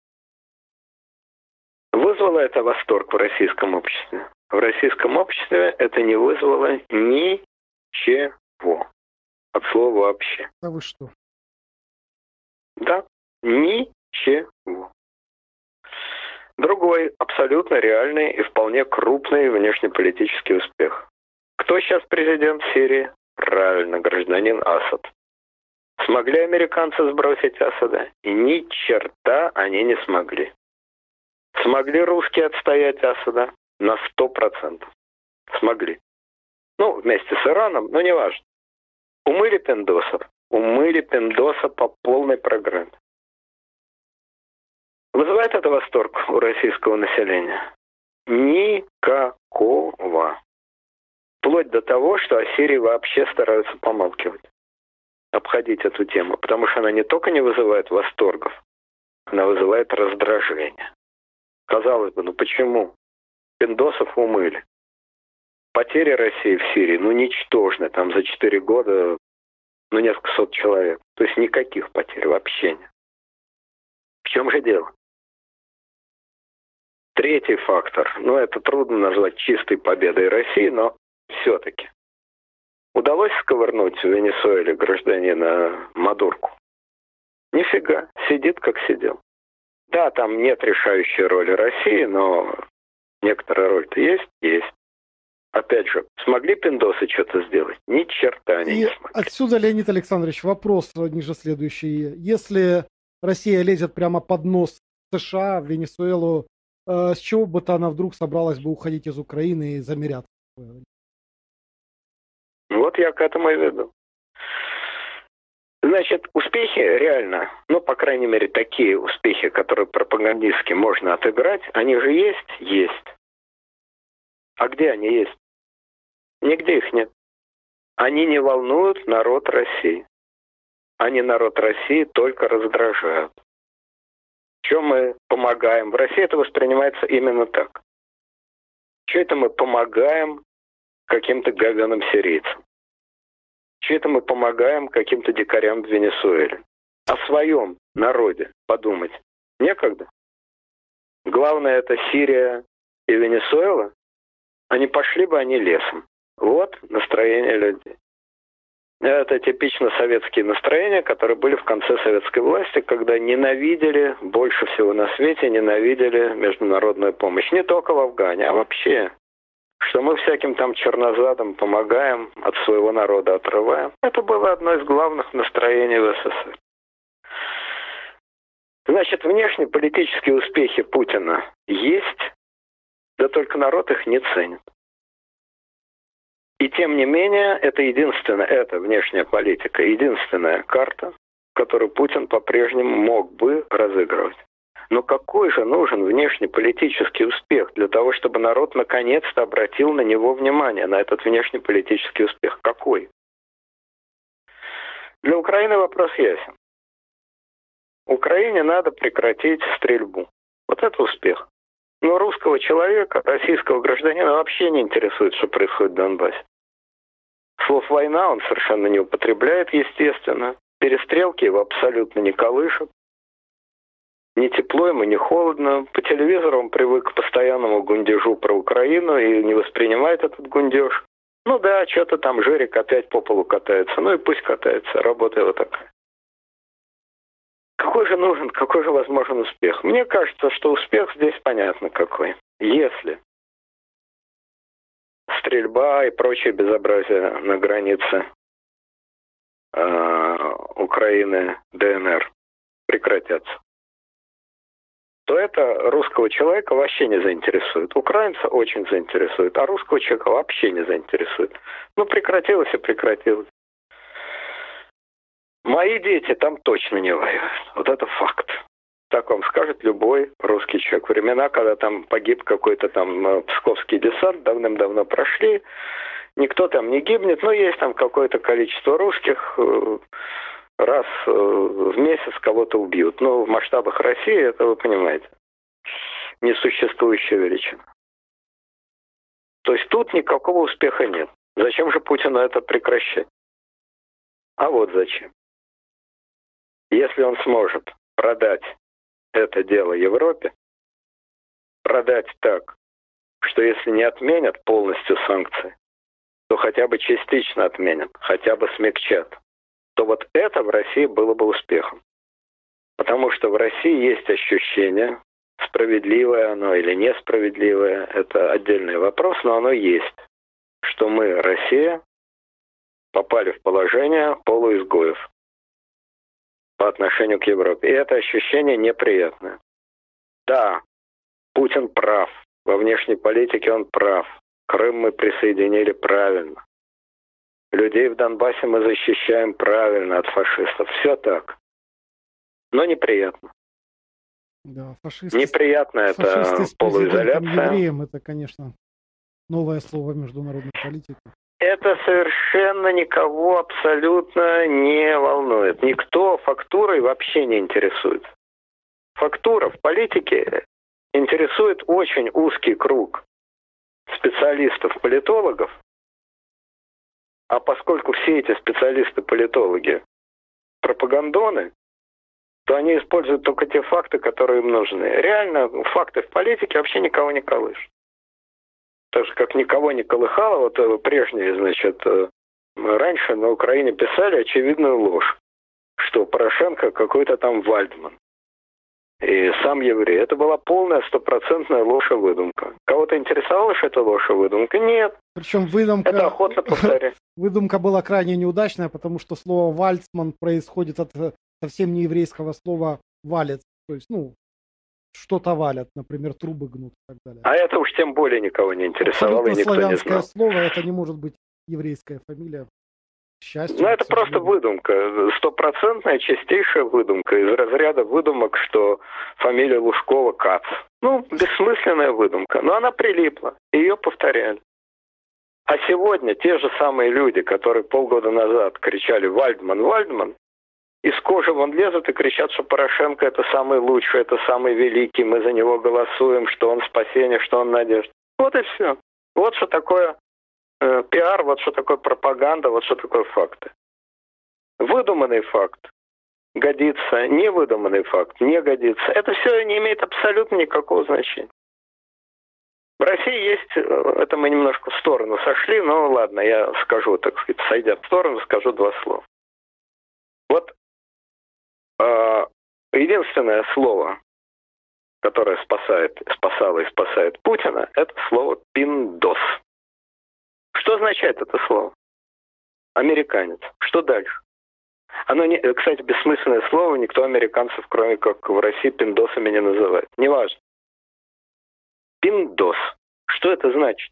Вызвало это восторг в российском обществе? В российском обществе это не вызвало ничего. От слова вообще. А вы что? Да, ничего. Другой абсолютно реальный и вполне крупный внешнеполитический успех. Кто сейчас президент Сирии? Правильно, гражданин Асад. Смогли американцы сбросить Асада? Ни черта они не смогли. Смогли русские отстоять Асада? На сто процентов. Смогли. Ну, вместе с Ираном, но неважно. Умыли пиндосов. Умыли пиндоса по полной программе. Вызывает это восторг у российского населения? Никакого. Вплоть до того, что о Сирии вообще стараются помалкивать. Обходить эту тему. Потому что она не только не вызывает восторгов, она вызывает раздражение. Казалось бы, ну почему? Пиндосов умыли. Потери России в Сирии, ну, ничтожны. Там за 4 года, ну, несколько сот человек. То есть никаких потерь вообще нет. В чем же дело? Третий фактор. Ну, это трудно назвать чистой победой России, но все-таки. Удалось сковырнуть в Венесуэле гражданина Мадурку? Нифига, сидит как сидел. Да, там нет решающей роли России, но некоторая роль-то есть? Есть. Опять же, смогли пиндосы что-то сделать? Ни черта они И не смогли. отсюда, Леонид Александрович, вопрос ниже следующий. Если Россия лезет прямо под нос США, в Венесуэлу, э, с чего бы то она вдруг собралась бы уходить из Украины и замеряться? Вот я к этому и веду. Значит, успехи реально, ну, по крайней мере, такие успехи, которые пропагандистски можно отыграть, они же есть? Есть. А где они есть? Нигде их нет. Они не волнуют народ России. Они народ России только раздражают. Чем мы помогаем? В России это воспринимается именно так. Что это мы помогаем каким-то говеным сирийцам? Че это мы помогаем каким-то дикарям в Венесуэле? О своем народе подумать некогда. Главное это Сирия и Венесуэла. Они пошли бы они лесом. Вот настроение людей. Это типично советские настроения, которые были в конце советской власти, когда ненавидели, больше всего на свете ненавидели международную помощь. Не только в Афгане, а вообще что мы всяким там чернозадам помогаем, от своего народа отрываем. Это было одно из главных настроений в СССР. Значит, внешнеполитические успехи Путина есть. Да только народ их не ценит. И тем не менее, это единственная, это внешняя политика, единственная карта, которую Путин по-прежнему мог бы разыгрывать. Но какой же нужен внешнеполитический успех для того, чтобы народ наконец-то обратил на него внимание, на этот внешнеполитический успех? Какой? Для Украины вопрос ясен. Украине надо прекратить стрельбу. Вот это успех. Но русского человека, российского гражданина вообще не интересует, что происходит в Донбассе. Слов «война» он совершенно не употребляет, естественно. Перестрелки его абсолютно не колышут. Не тепло ему, не холодно. По телевизору он привык к постоянному гундежу про Украину и не воспринимает этот гундеж. Ну да, что-то там Жирик опять по полу катается. Ну и пусть катается, работа его такая. Какой же нужен, какой же возможен успех? Мне кажется, что успех здесь понятно какой. Если стрельба и прочее безобразие на границе э, Украины, ДНР прекратятся, то это русского человека вообще не заинтересует. Украинца очень заинтересует, а русского человека вообще не заинтересует. Ну, прекратилось и прекратилось. Мои дети там точно не воюют. Вот это факт. Так вам скажет любой русский человек. Времена, когда там погиб какой-то там э, псковский десант, давным-давно прошли. Никто там не гибнет, но есть там какое-то количество русских. Раз э, в месяц кого-то убьют. Но в масштабах России, это вы понимаете, несуществующая величина. То есть тут никакого успеха нет. Зачем же Путину это прекращать? А вот зачем. Если он сможет продать это дело Европе, продать так, что если не отменят полностью санкции, то хотя бы частично отменят, хотя бы смягчат, то вот это в России было бы успехом. Потому что в России есть ощущение, справедливое оно или несправедливое, это отдельный вопрос, но оно есть, что мы, Россия, попали в положение полуизгоев по отношению к Европе. И это ощущение неприятное. Да, Путин прав. Во внешней политике он прав. Крым мы присоединили правильно. Людей в Донбассе мы защищаем правильно от фашистов. Все так. Но неприятно. Да, фашисты, неприятно это полуизоляция. Евреям это, конечно, новое слово в международной политике это совершенно никого абсолютно не волнует. Никто фактурой вообще не интересует. Фактура в политике интересует очень узкий круг специалистов, политологов. А поскольку все эти специалисты-политологи пропагандоны, то они используют только те факты, которые им нужны. Реально факты в политике вообще никого не колышут так же, как никого не колыхало, вот э, прежние, значит, э, раньше на Украине писали очевидную ложь, что Порошенко какой-то там Вальдман. И сам еврей. Это была полная стопроцентная ложь и выдумка. Кого-то интересовало, что это ложь и выдумка? Нет. Причем выдумка... Это охотно повторяю. Выдумка была крайне неудачная, потому что слово «вальцман» происходит от э, совсем не еврейского слова «валец». То есть, ну, что-то валят, например, трубы гнут и так далее. А это уж тем более никого не интересовало и никто не знал. слово, это не может быть еврейская фамилия. Счастье. Ну, это просто выдумка, стопроцентная чистейшая выдумка из разряда выдумок, что фамилия Лужкова Кац. Ну, бессмысленная выдумка, но она прилипла, ее повторяли. А сегодня те же самые люди, которые полгода назад кричали «Вальдман, Вальдман», из кожи вон лезут и кричат, что Порошенко это самый лучший, это самый великий, мы за него голосуем, что он спасение, что он надежда. Вот и все. Вот что такое э, пиар, вот что такое пропаганда, вот что такое факты. Выдуманный факт годится, невыдуманный факт не годится. Это все не имеет абсолютно никакого значения. В России есть, э, это мы немножко в сторону сошли, но ладно, я скажу, так сказать, сойдя в сторону, скажу два слова. Вот а, единственное слово, которое спасает, спасало и спасает Путина, это слово «пиндос». Что означает это слово? Американец. Что дальше? Оно, не, кстати, бессмысленное слово, никто американцев, кроме как в России, пиндосами не называет. Неважно. Пиндос. Что это значит?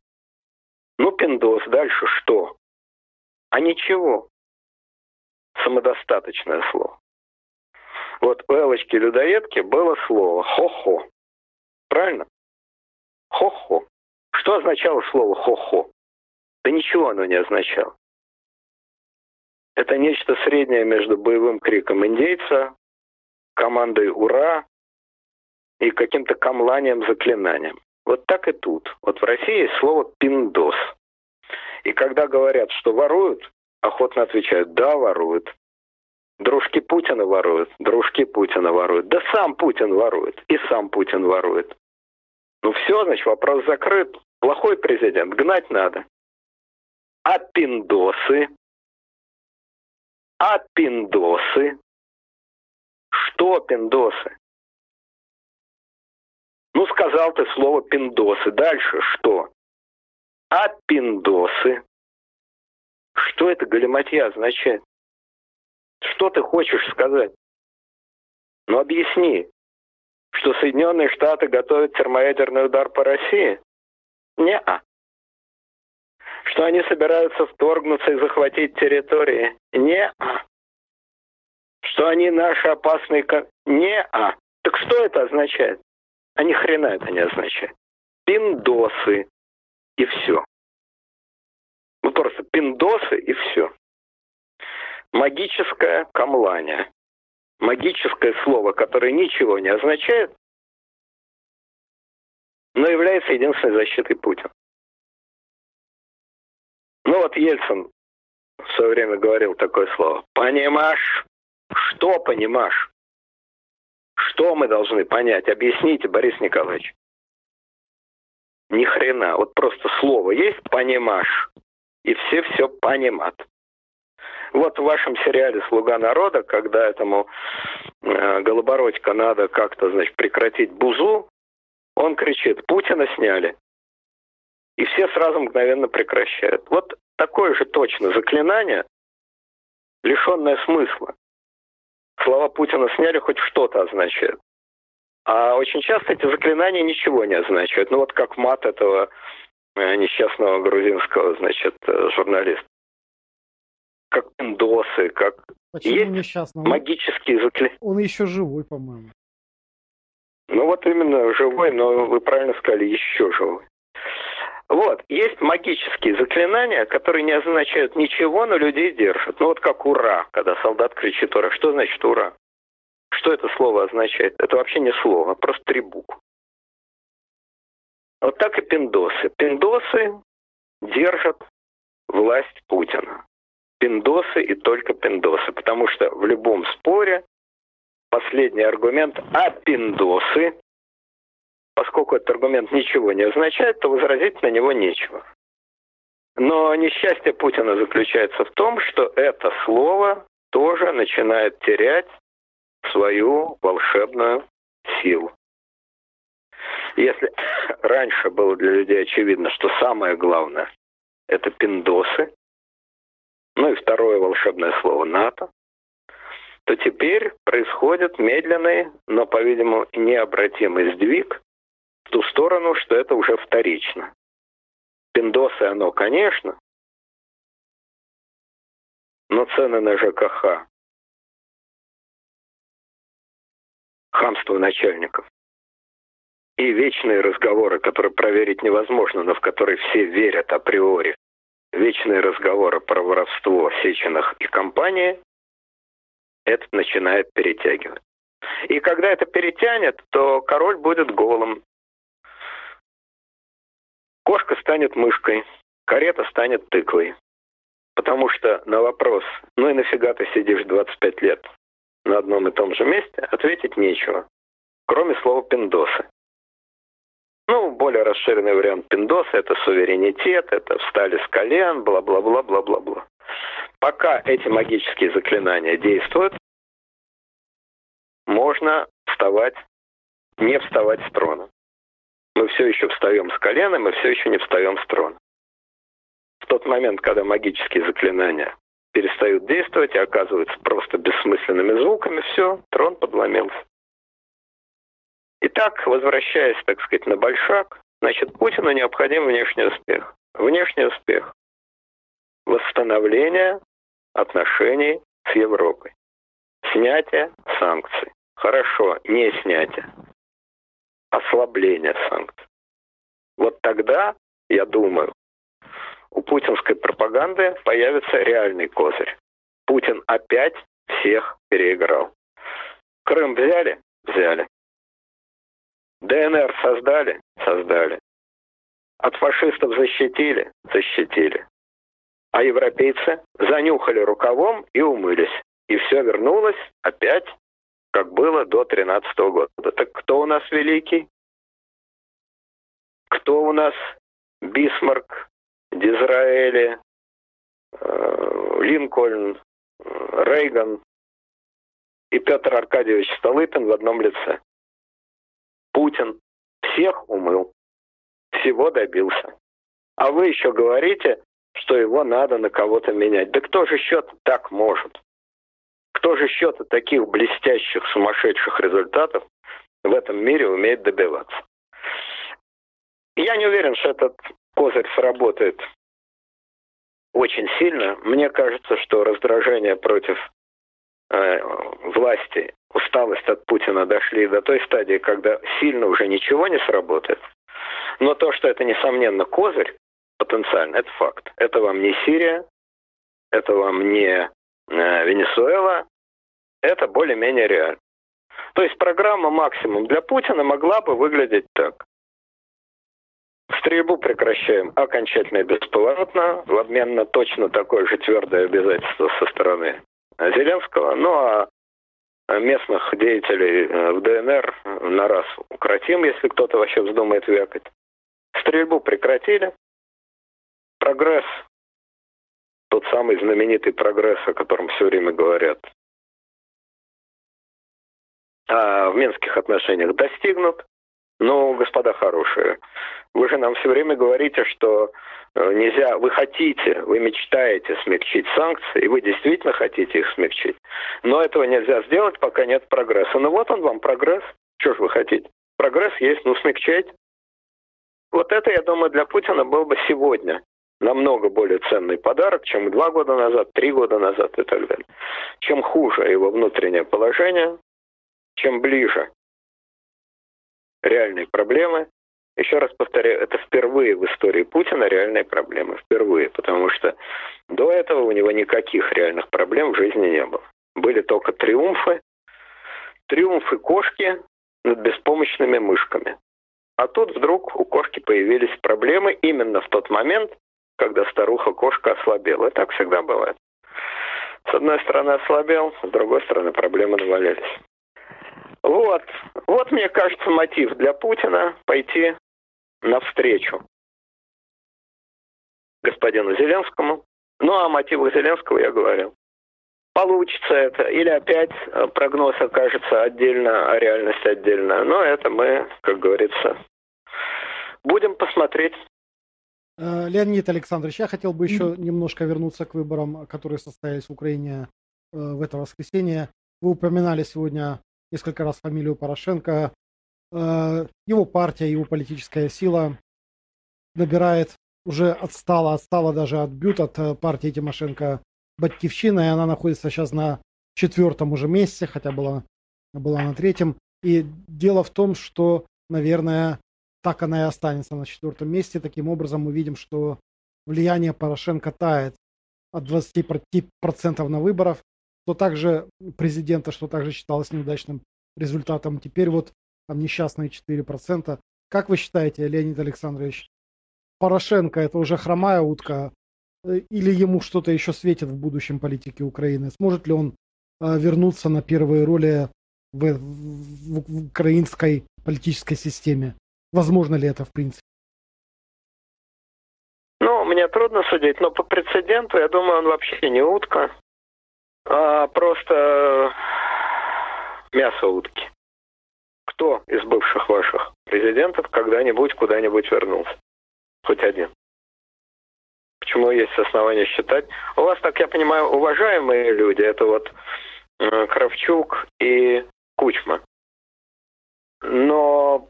Ну, пиндос, дальше что? А ничего. Самодостаточное слово. Вот у Элочки-людоедки было слово «хо-хо». Правильно? «Хо-хо». Что означало слово «хо-хо»? Да ничего оно не означало. Это нечто среднее между боевым криком индейца, командой «Ура!» и каким-то камланием, заклинанием. Вот так и тут. Вот в России есть слово «пиндос». И когда говорят, что воруют, охотно отвечают «да, воруют». Дружки Путина воруют, дружки Путина воруют. Да сам Путин ворует, и сам Путин ворует. Ну все, значит, вопрос закрыт. Плохой президент, гнать надо. А пиндосы? А пиндосы? Что пиндосы? Ну, сказал ты слово пиндосы. Дальше что? А пиндосы? Что это галиматья означает? Что ты хочешь сказать? Ну, объясни, что Соединенные Штаты готовят термоядерный удар по России? Не-а. Что они собираются вторгнуться и захватить территории? Не-а. Что они наши опасные... Не-а. Так что это означает? А ни хрена это не означает. Пиндосы. И все. Ну просто пиндосы и все. Магическое камлание. Магическое слово, которое ничего не означает, но является единственной защитой Путина. Вот Ельцин в свое время говорил такое слово. Понимаешь? Что понимаешь? Что мы должны понять? Объясните, Борис Николаевич. Ни хрена. Вот просто слово есть «понимаешь», и все все понимат. Вот в вашем сериале «Слуга народа», когда этому э, Голобородько надо как-то, значит, прекратить бузу, он кричит «Путина сняли». И все сразу мгновенно прекращают. Вот такое же точно заклинание, лишенное смысла слова Путина сняли, хоть что-то означает. А очень часто эти заклинания ничего не означают. Ну вот как мат этого э, несчастного грузинского, значит, э, журналиста. Как пиндосы, как... Почему Есть несчастный? магические заклинания. Он еще живой, по-моему. Ну вот именно живой, но вы правильно сказали, еще живой. Вот, есть магические заклинания, которые не означают ничего, но людей держат. Ну вот как «Ура», когда солдат кричит «Ура». Что значит «Ура»? Что это слово означает? Это вообще не слово, просто три буквы. Вот так и пиндосы. Пиндосы держат власть Путина. Пиндосы и только пиндосы. Потому что в любом споре последний аргумент «а пиндосы» поскольку этот аргумент ничего не означает, то возразить на него нечего. Но несчастье Путина заключается в том, что это слово тоже начинает терять свою волшебную силу. Если раньше было для людей очевидно, что самое главное – это пиндосы, ну и второе волшебное слово НАТО, то теперь происходит медленный, но, по-видимому, необратимый сдвиг в ту сторону, что это уже вторично. Пиндосы оно, конечно, но цены на ЖКХ, хамство начальников и вечные разговоры, которые проверить невозможно, но в которые все верят априори, вечные разговоры про воровство Сеченах и компании, это начинает перетягивать. И когда это перетянет, то король будет голым. Кошка станет мышкой, карета станет тыквой. Потому что на вопрос, ну и нафига ты сидишь 25 лет на одном и том же месте, ответить нечего, кроме слова «пиндосы». Ну, более расширенный вариант пиндоса – это суверенитет, это встали с колен, бла-бла-бла-бла-бла-бла. Пока эти магические заклинания действуют, можно вставать, не вставать с трона мы все еще встаем с колена, мы все еще не встаем с трона. В тот момент, когда магические заклинания перестают действовать и оказываются просто бессмысленными звуками, все, трон подломился. Итак, возвращаясь, так сказать, на большак, Значит, Путину необходим внешний успех. Внешний успех. Восстановление отношений с Европой. Снятие санкций. Хорошо, не снятие. Ослабление санкций. Вот тогда, я думаю, у путинской пропаганды появится реальный козырь. Путин опять всех переиграл. Крым взяли? Взяли. ДНР создали? Создали. От фашистов защитили? Защитили. А европейцы занюхали рукавом и умылись. И все вернулось опять, как было до 13 года. Так кто у нас великий? Кто у нас Бисмарк, Дизраэли, э, Линкольн, Рейган и Петр Аркадьевич Столыпин в одном лице. Путин всех умыл, всего добился. А вы еще говорите, что его надо на кого-то менять. Да кто же счет так может? Кто же счета таких блестящих, сумасшедших результатов в этом мире умеет добиваться? Я не уверен, что этот козырь сработает очень сильно. Мне кажется, что раздражение против э, власти, усталость от Путина дошли до той стадии, когда сильно уже ничего не сработает. Но то, что это, несомненно, козырь потенциально, это факт. Это вам не Сирия, это вам не э, Венесуэла, это более-менее реально. То есть программа максимум для Путина могла бы выглядеть так. Стрельбу прекращаем окончательно и бесповоротно, в обмен на точно такое же твердое обязательство со стороны Зеленского. Ну а местных деятелей э, в ДНР на раз укротим, если кто-то вообще вздумает вякать. Стрельбу прекратили. Прогресс, тот самый знаменитый прогресс, о котором все время говорят, а в минских отношениях достигнут. Но, господа хорошие, вы же нам все время говорите, что э, нельзя, вы хотите, вы мечтаете смягчить санкции, и вы действительно хотите их смягчить. Но этого нельзя сделать, пока нет прогресса. Ну вот он вам прогресс. Что же вы хотите? Прогресс есть, ну смягчайте. Вот это, я думаю, для Путина был бы сегодня намного более ценный подарок, чем два года назад, три года назад и так далее. Чем хуже его внутреннее положение, чем ближе реальные проблемы. Еще раз повторяю, это впервые в истории Путина реальные проблемы. Впервые, потому что до этого у него никаких реальных проблем в жизни не было. Были только триумфы. Триумфы кошки над беспомощными мышками. А тут вдруг у кошки появились проблемы именно в тот момент, когда старуха-кошка ослабела. И так всегда бывает. С одной стороны ослабел, с другой стороны проблемы навалились. Вот, вот мне кажется мотив для Путина пойти навстречу господину Зеленскому. Ну, а мотивах Зеленского я говорил. Получится это, или опять э, прогноз окажется отдельно, а реальность отдельно. Но это мы, как говорится, будем посмотреть. Э, Леонид Александрович, я хотел бы еще немножко вернуться к выборам, которые состоялись в Украине э, в это воскресенье. Вы упоминали сегодня несколько раз фамилию Порошенко. Э, его партия, его политическая сила набирает, уже отстала, отстала даже от бют от э, партии Тимошенко Батькивщина, и она находится сейчас на четвертом уже месте, хотя была, была на третьем. И дело в том, что, наверное, так она и останется на четвертом месте. Таким образом, мы видим, что влияние Порошенко тает от 20% на выборов что также президента, что также считалось неудачным результатом. Теперь вот там несчастные 4%. Как вы считаете, Леонид Александрович, Порошенко это уже хромая утка э, или ему что-то еще светит в будущем политике Украины? Сможет ли он э, вернуться на первые роли в, в, в украинской политической системе? Возможно ли это в принципе? Ну, мне трудно судить, но по прецеденту, я думаю, он вообще не утка а, просто мясо утки. Кто из бывших ваших президентов когда-нибудь куда-нибудь вернулся? Хоть один. Почему есть основания считать? У вас, так я понимаю, уважаемые люди, это вот э, Кравчук и Кучма. Но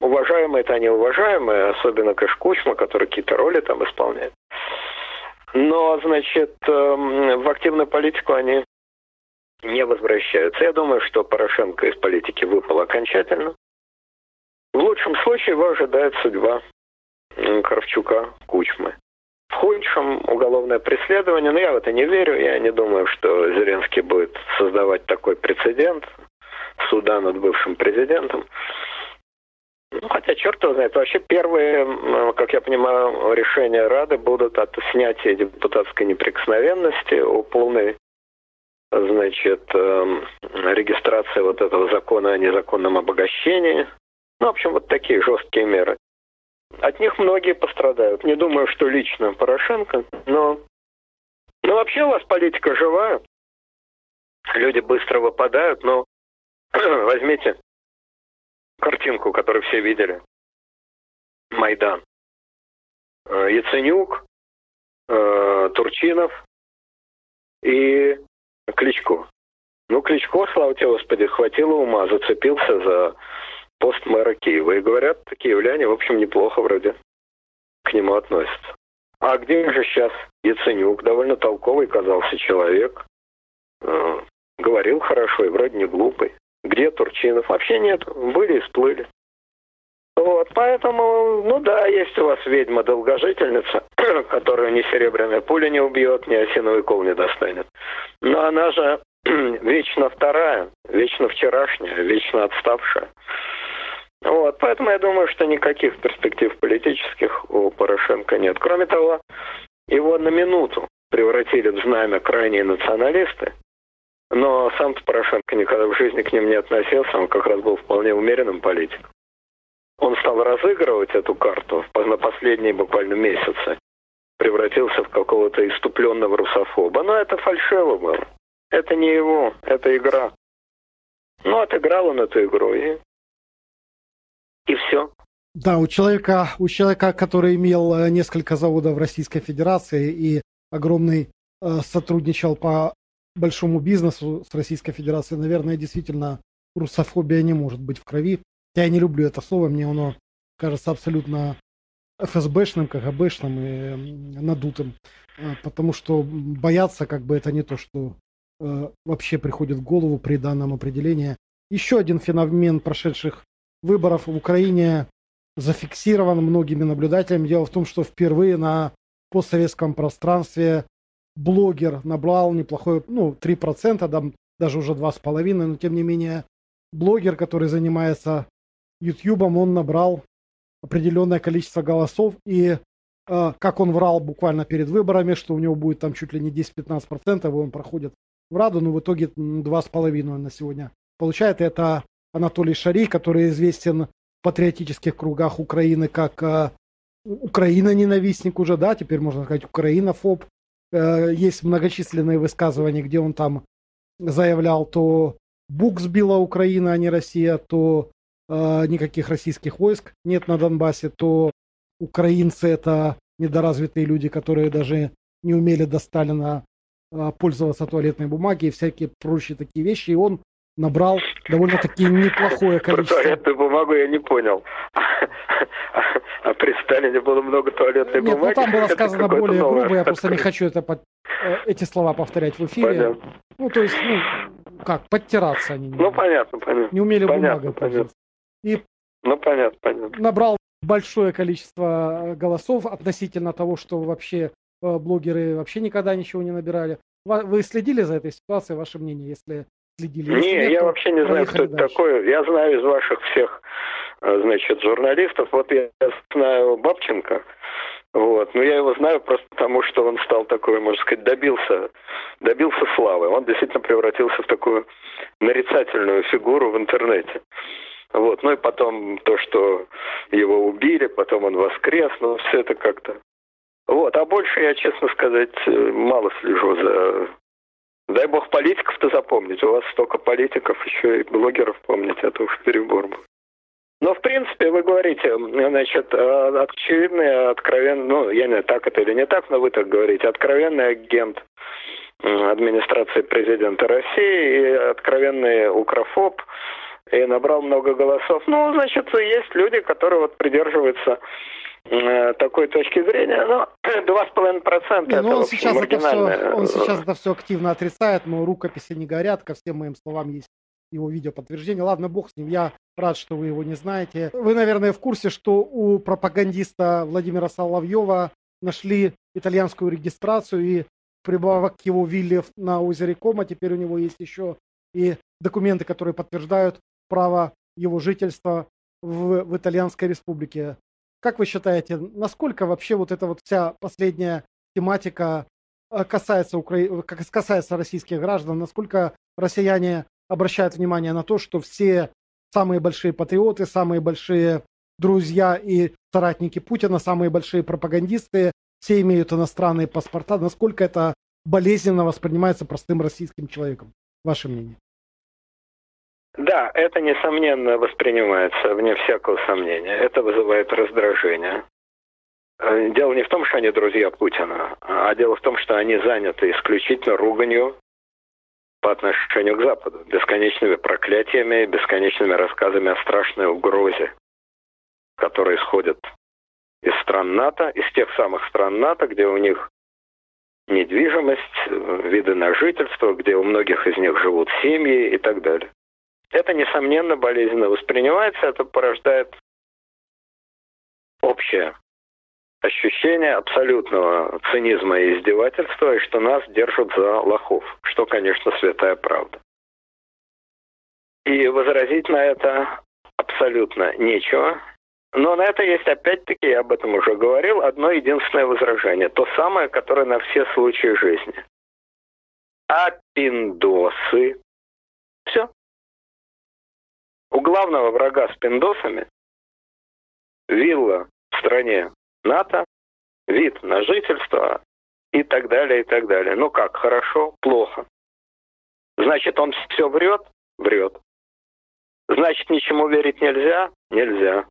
уважаемые это они уважаемые, особенно Кэш который какие-то роли там исполняет. Но, значит, эм, в активную политику они не возвращаются. Я думаю, что Порошенко из политики выпал окончательно. В лучшем случае его ожидает судьба Кравчука, Кучмы. В худшем уголовное преследование, но я в это не верю. Я не думаю, что Зеленский будет создавать такой прецедент суда над бывшим президентом. Ну, хотя, черт его знает, вообще первые, как я понимаю, решения Рады будут от снятия депутатской неприкосновенности о полной значит, э, регистрации вот этого закона о незаконном обогащении. Ну, в общем, вот такие жесткие меры. От них многие пострадают. Не думаю, что лично Порошенко, но... Ну, вообще у вас политика живая. Люди быстро выпадают, но возьмите картинку, которую все видели. Майдан. Э, Яценюк, э, Турчинов и Кличко. Ну, Кличко, слава тебе, Господи, хватило ума, зацепился за пост мэра Киева. И говорят, киевляне, в общем, неплохо вроде к нему относятся. А где же сейчас Яценюк? Довольно толковый казался человек. Э, говорил хорошо и вроде не глупый. Где Турчинов? Вообще нет. Были и всплыли. Вот, поэтому, ну да, есть у вас ведьма-долгожительница, которую ни серебряная пуля не убьет, ни осиновый кол не достанет. Но она же вечно вторая, вечно вчерашняя, вечно отставшая. Вот, поэтому я думаю, что никаких перспектив политических у Порошенко нет. Кроме того, его на минуту превратили в знамя крайние националисты, но сам Порошенко никогда в жизни к ним не относился, он как раз был вполне умеренным политиком он стал разыгрывать эту карту на последние буквально месяцы, превратился в какого-то иступленного русофоба. Но это фальшиво было. Это не его, это игра. Ну, отыграл он эту игру, и, и все. Да, у человека, у человека, который имел э, несколько заводов в Российской Федерации и огромный э, сотрудничал по большому бизнесу с Российской Федерацией, наверное, действительно русофобия не может быть в крови. Я не люблю это слово, мне оно кажется абсолютно ФСБшным, КГБшным и надутым, а, потому что бояться как бы это не то, что э, вообще приходит в голову при данном определении. Еще один феномен прошедших выборов в Украине зафиксирован многими наблюдателями. Дело в том, что впервые на постсоветском пространстве блогер набрал неплохое, ну, 3%, да, даже уже 2,5%, но тем не менее блогер, который занимается Ютьюбом он набрал определенное количество голосов, и э, как он врал буквально перед выборами, что у него будет там чуть ли не 10-15%, и он проходит в Раду, но в итоге 2,5% на сегодня получает. Это Анатолий Шари, который известен в патриотических кругах Украины как э, Украина-ненавистник уже, да, теперь можно сказать Украинофоб. Э, есть многочисленные высказывания, где он там заявлял, то Бук сбила Украина, а не Россия, то э, никаких российских войск нет на Донбассе, то украинцы это недоразвитые люди, которые даже не умели до Сталина э, пользоваться туалетной бумагой и всякие прочие такие вещи. И он набрал довольно-таки неплохое количество. Про туалетную бумагу я не понял. А при Сталине было много туалетной Нет, бумаги? Нет, ну там было сказано более грубо, я просто не хочу это под, э, эти слова повторять в эфире. Понятно. Ну, то есть, ну, как, подтираться они. Ну, понятно, понятно. Не умели понятно, бумагой понятно. И ну, понятно, понятно. набрал большое количество э, голосов относительно того, что вообще э, блогеры вообще никогда ничего не набирали. Вы следили за этой ситуацией, ваше мнение, если следили? Если не, нет, я вообще не знаю, кто это такой. Я знаю из ваших всех, э, значит, журналистов. Вот я знаю Бабченко. Вот. Но я его знаю просто потому, что он стал такой, можно сказать, добился, добился славы. Он действительно превратился в такую нарицательную фигуру в интернете. Вот. Ну и потом то, что его убили, потом он воскрес, ну все это как-то... Вот. А больше я, честно сказать, мало слежу за... Дай бог политиков-то запомнить. У вас столько политиков, еще и блогеров помнить, это уж перебор был. Но, в принципе, вы говорите, значит, очевидный, откровенный, ну, я не знаю, так это или не так, но вы так говорите, откровенный агент администрации президента России и откровенный укрофоб, и набрал много голосов. Ну, значит, есть люди, которые вот придерживаются э, такой точки зрения, но 2,5% не, это ну он сейчас, это все, он э, сейчас это все активно отрицает, но рукописи не горят, ко всем моим словам есть его видео подтверждение. Ладно, бог с ним, я рад, что вы его не знаете. Вы, наверное, в курсе, что у пропагандиста Владимира Соловьева нашли итальянскую регистрацию и прибавок к его вилле на озере Кома. Теперь у него есть еще и документы, которые подтверждают право его жительства в, в Итальянской республике. Как вы считаете, насколько вообще вот эта вот вся последняя тематика э, касается, Укра... касается российских граждан, насколько россияне обращают внимание на то, что все самые большие патриоты, самые большие друзья и соратники Путина, самые большие пропагандисты, все имеют иностранные паспорта. Насколько это болезненно воспринимается простым российским человеком? Ваше мнение? Да, это несомненно воспринимается, вне всякого сомнения. Это вызывает раздражение. Э, дело не в том, что они друзья Путина, а дело в том, что они заняты исключительно руганью по отношению к Западу, бесконечными проклятиями, бесконечными рассказами о страшной угрозе, которая исходит из стран НАТО, из тех самых стран НАТО, где у них недвижимость, виды на жительство, где у многих из них живут семьи и так далее. Это, несомненно, болезненно воспринимается, это порождает общее ощущение абсолютного цинизма и издевательства, и что нас держат за лохов, что, конечно, святая правда. И возразить на это абсолютно нечего. Но на это есть, опять-таки, я об этом уже говорил, одно единственное возражение. То самое, которое на все случаи жизни. А пиндосы. Все. У главного врага с пиндосами вилла в стране НАТО, вид на жительство и так далее, и так далее. Ну как, хорошо, плохо. Значит, он все врет? Врет. Значит, ничему верить нельзя? Нельзя.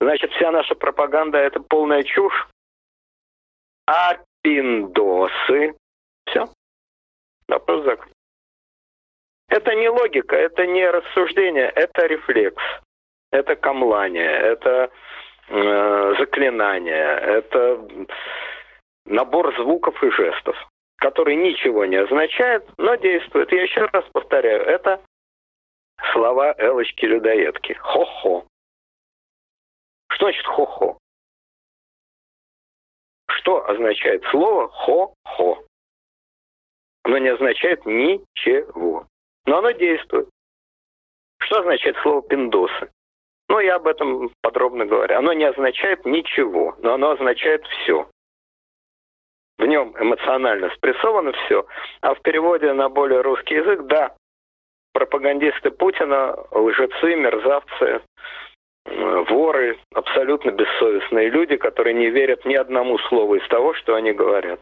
Значит, вся наша пропаганда – это полная чушь? А пиндосы? Все. Вопрос закрыт. Это не логика, это не рассуждение, это рефлекс, это камлание, это Э, заклинания, это набор звуков и жестов, который ничего не означает, но действует. Я еще раз повторяю, это слова Элочки-людоедки. Хо-хо. Что значит хо-хо? Что означает слово хо-хо? Оно не означает ничего, но оно действует. Что означает слово пиндосы? Ну, я об этом подробно говорю. Оно не означает ничего, но оно означает все. В нем эмоционально спрессовано все, а в переводе на более русский язык, да, пропагандисты Путина, лжецы, мерзавцы, воры, абсолютно бессовестные люди, которые не верят ни одному слову из того, что они говорят.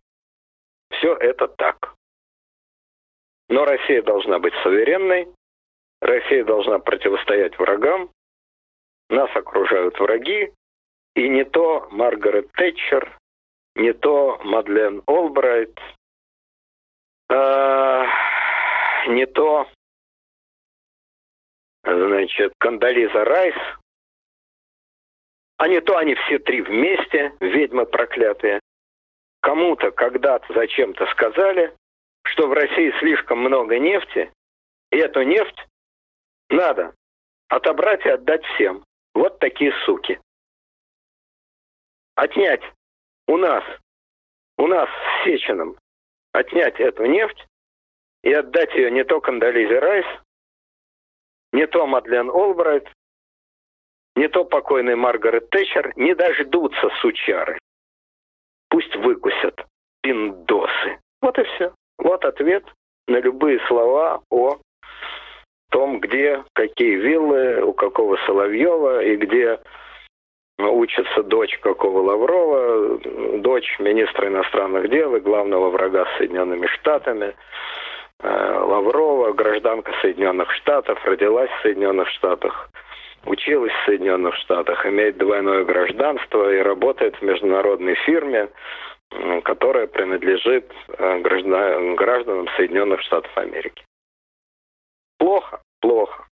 Все это так. Но Россия должна быть суверенной, Россия должна противостоять врагам, нас окружают враги, и не то Маргарет Тэтчер, не то Мадлен Олбрайт, э, не то, значит, Кандализа Райс, а не то они все три вместе, ведьмы проклятые. Кому-то когда-то зачем-то сказали, что в России слишком много нефти, и эту нефть надо отобрать и отдать всем. Вот такие суки. Отнять у нас, у нас с Сеченым, отнять эту нефть и отдать ее не то Кандализе Райс, не то Мадлен Олбрайт, не то покойный Маргарет Тэтчер не дождутся сучары. Пусть выкусят пиндосы. Вот и все. Вот ответ на любые слова о том, где какие виллы, у какого Соловьева и где учится дочь какого Лаврова, дочь министра иностранных дел и главного врага с Соединенными Штатами. Э, Лаврова, гражданка Соединенных Штатов, родилась в Соединенных Штатах, училась в Соединенных Штатах, имеет двойное гражданство и работает в международной фирме, которая принадлежит э, гражданам Соединенных Штатов Америки. Плохо, плохо.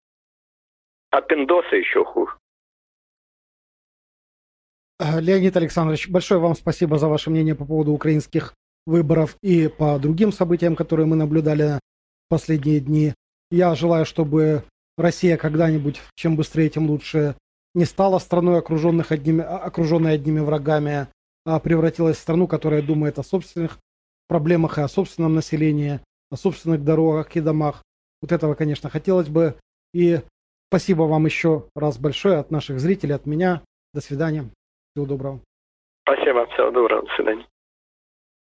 А пиндосы еще хуже. Э, Леонид Александрович, большое вам спасибо за ваше мнение по поводу украинских выборов и по другим событиям, которые мы наблюдали в последние дни. Я желаю, чтобы Россия когда-нибудь, чем быстрее, тем лучше, не стала страной, окруженных одними, окруженной одними врагами, превратилась в страну, которая думает о собственных проблемах и о собственном населении, о собственных дорогах и домах. Вот этого, конечно, хотелось бы. И спасибо вам еще раз большое от наших зрителей, от меня. До свидания. Всего доброго. Спасибо. Всего доброго. До свидания.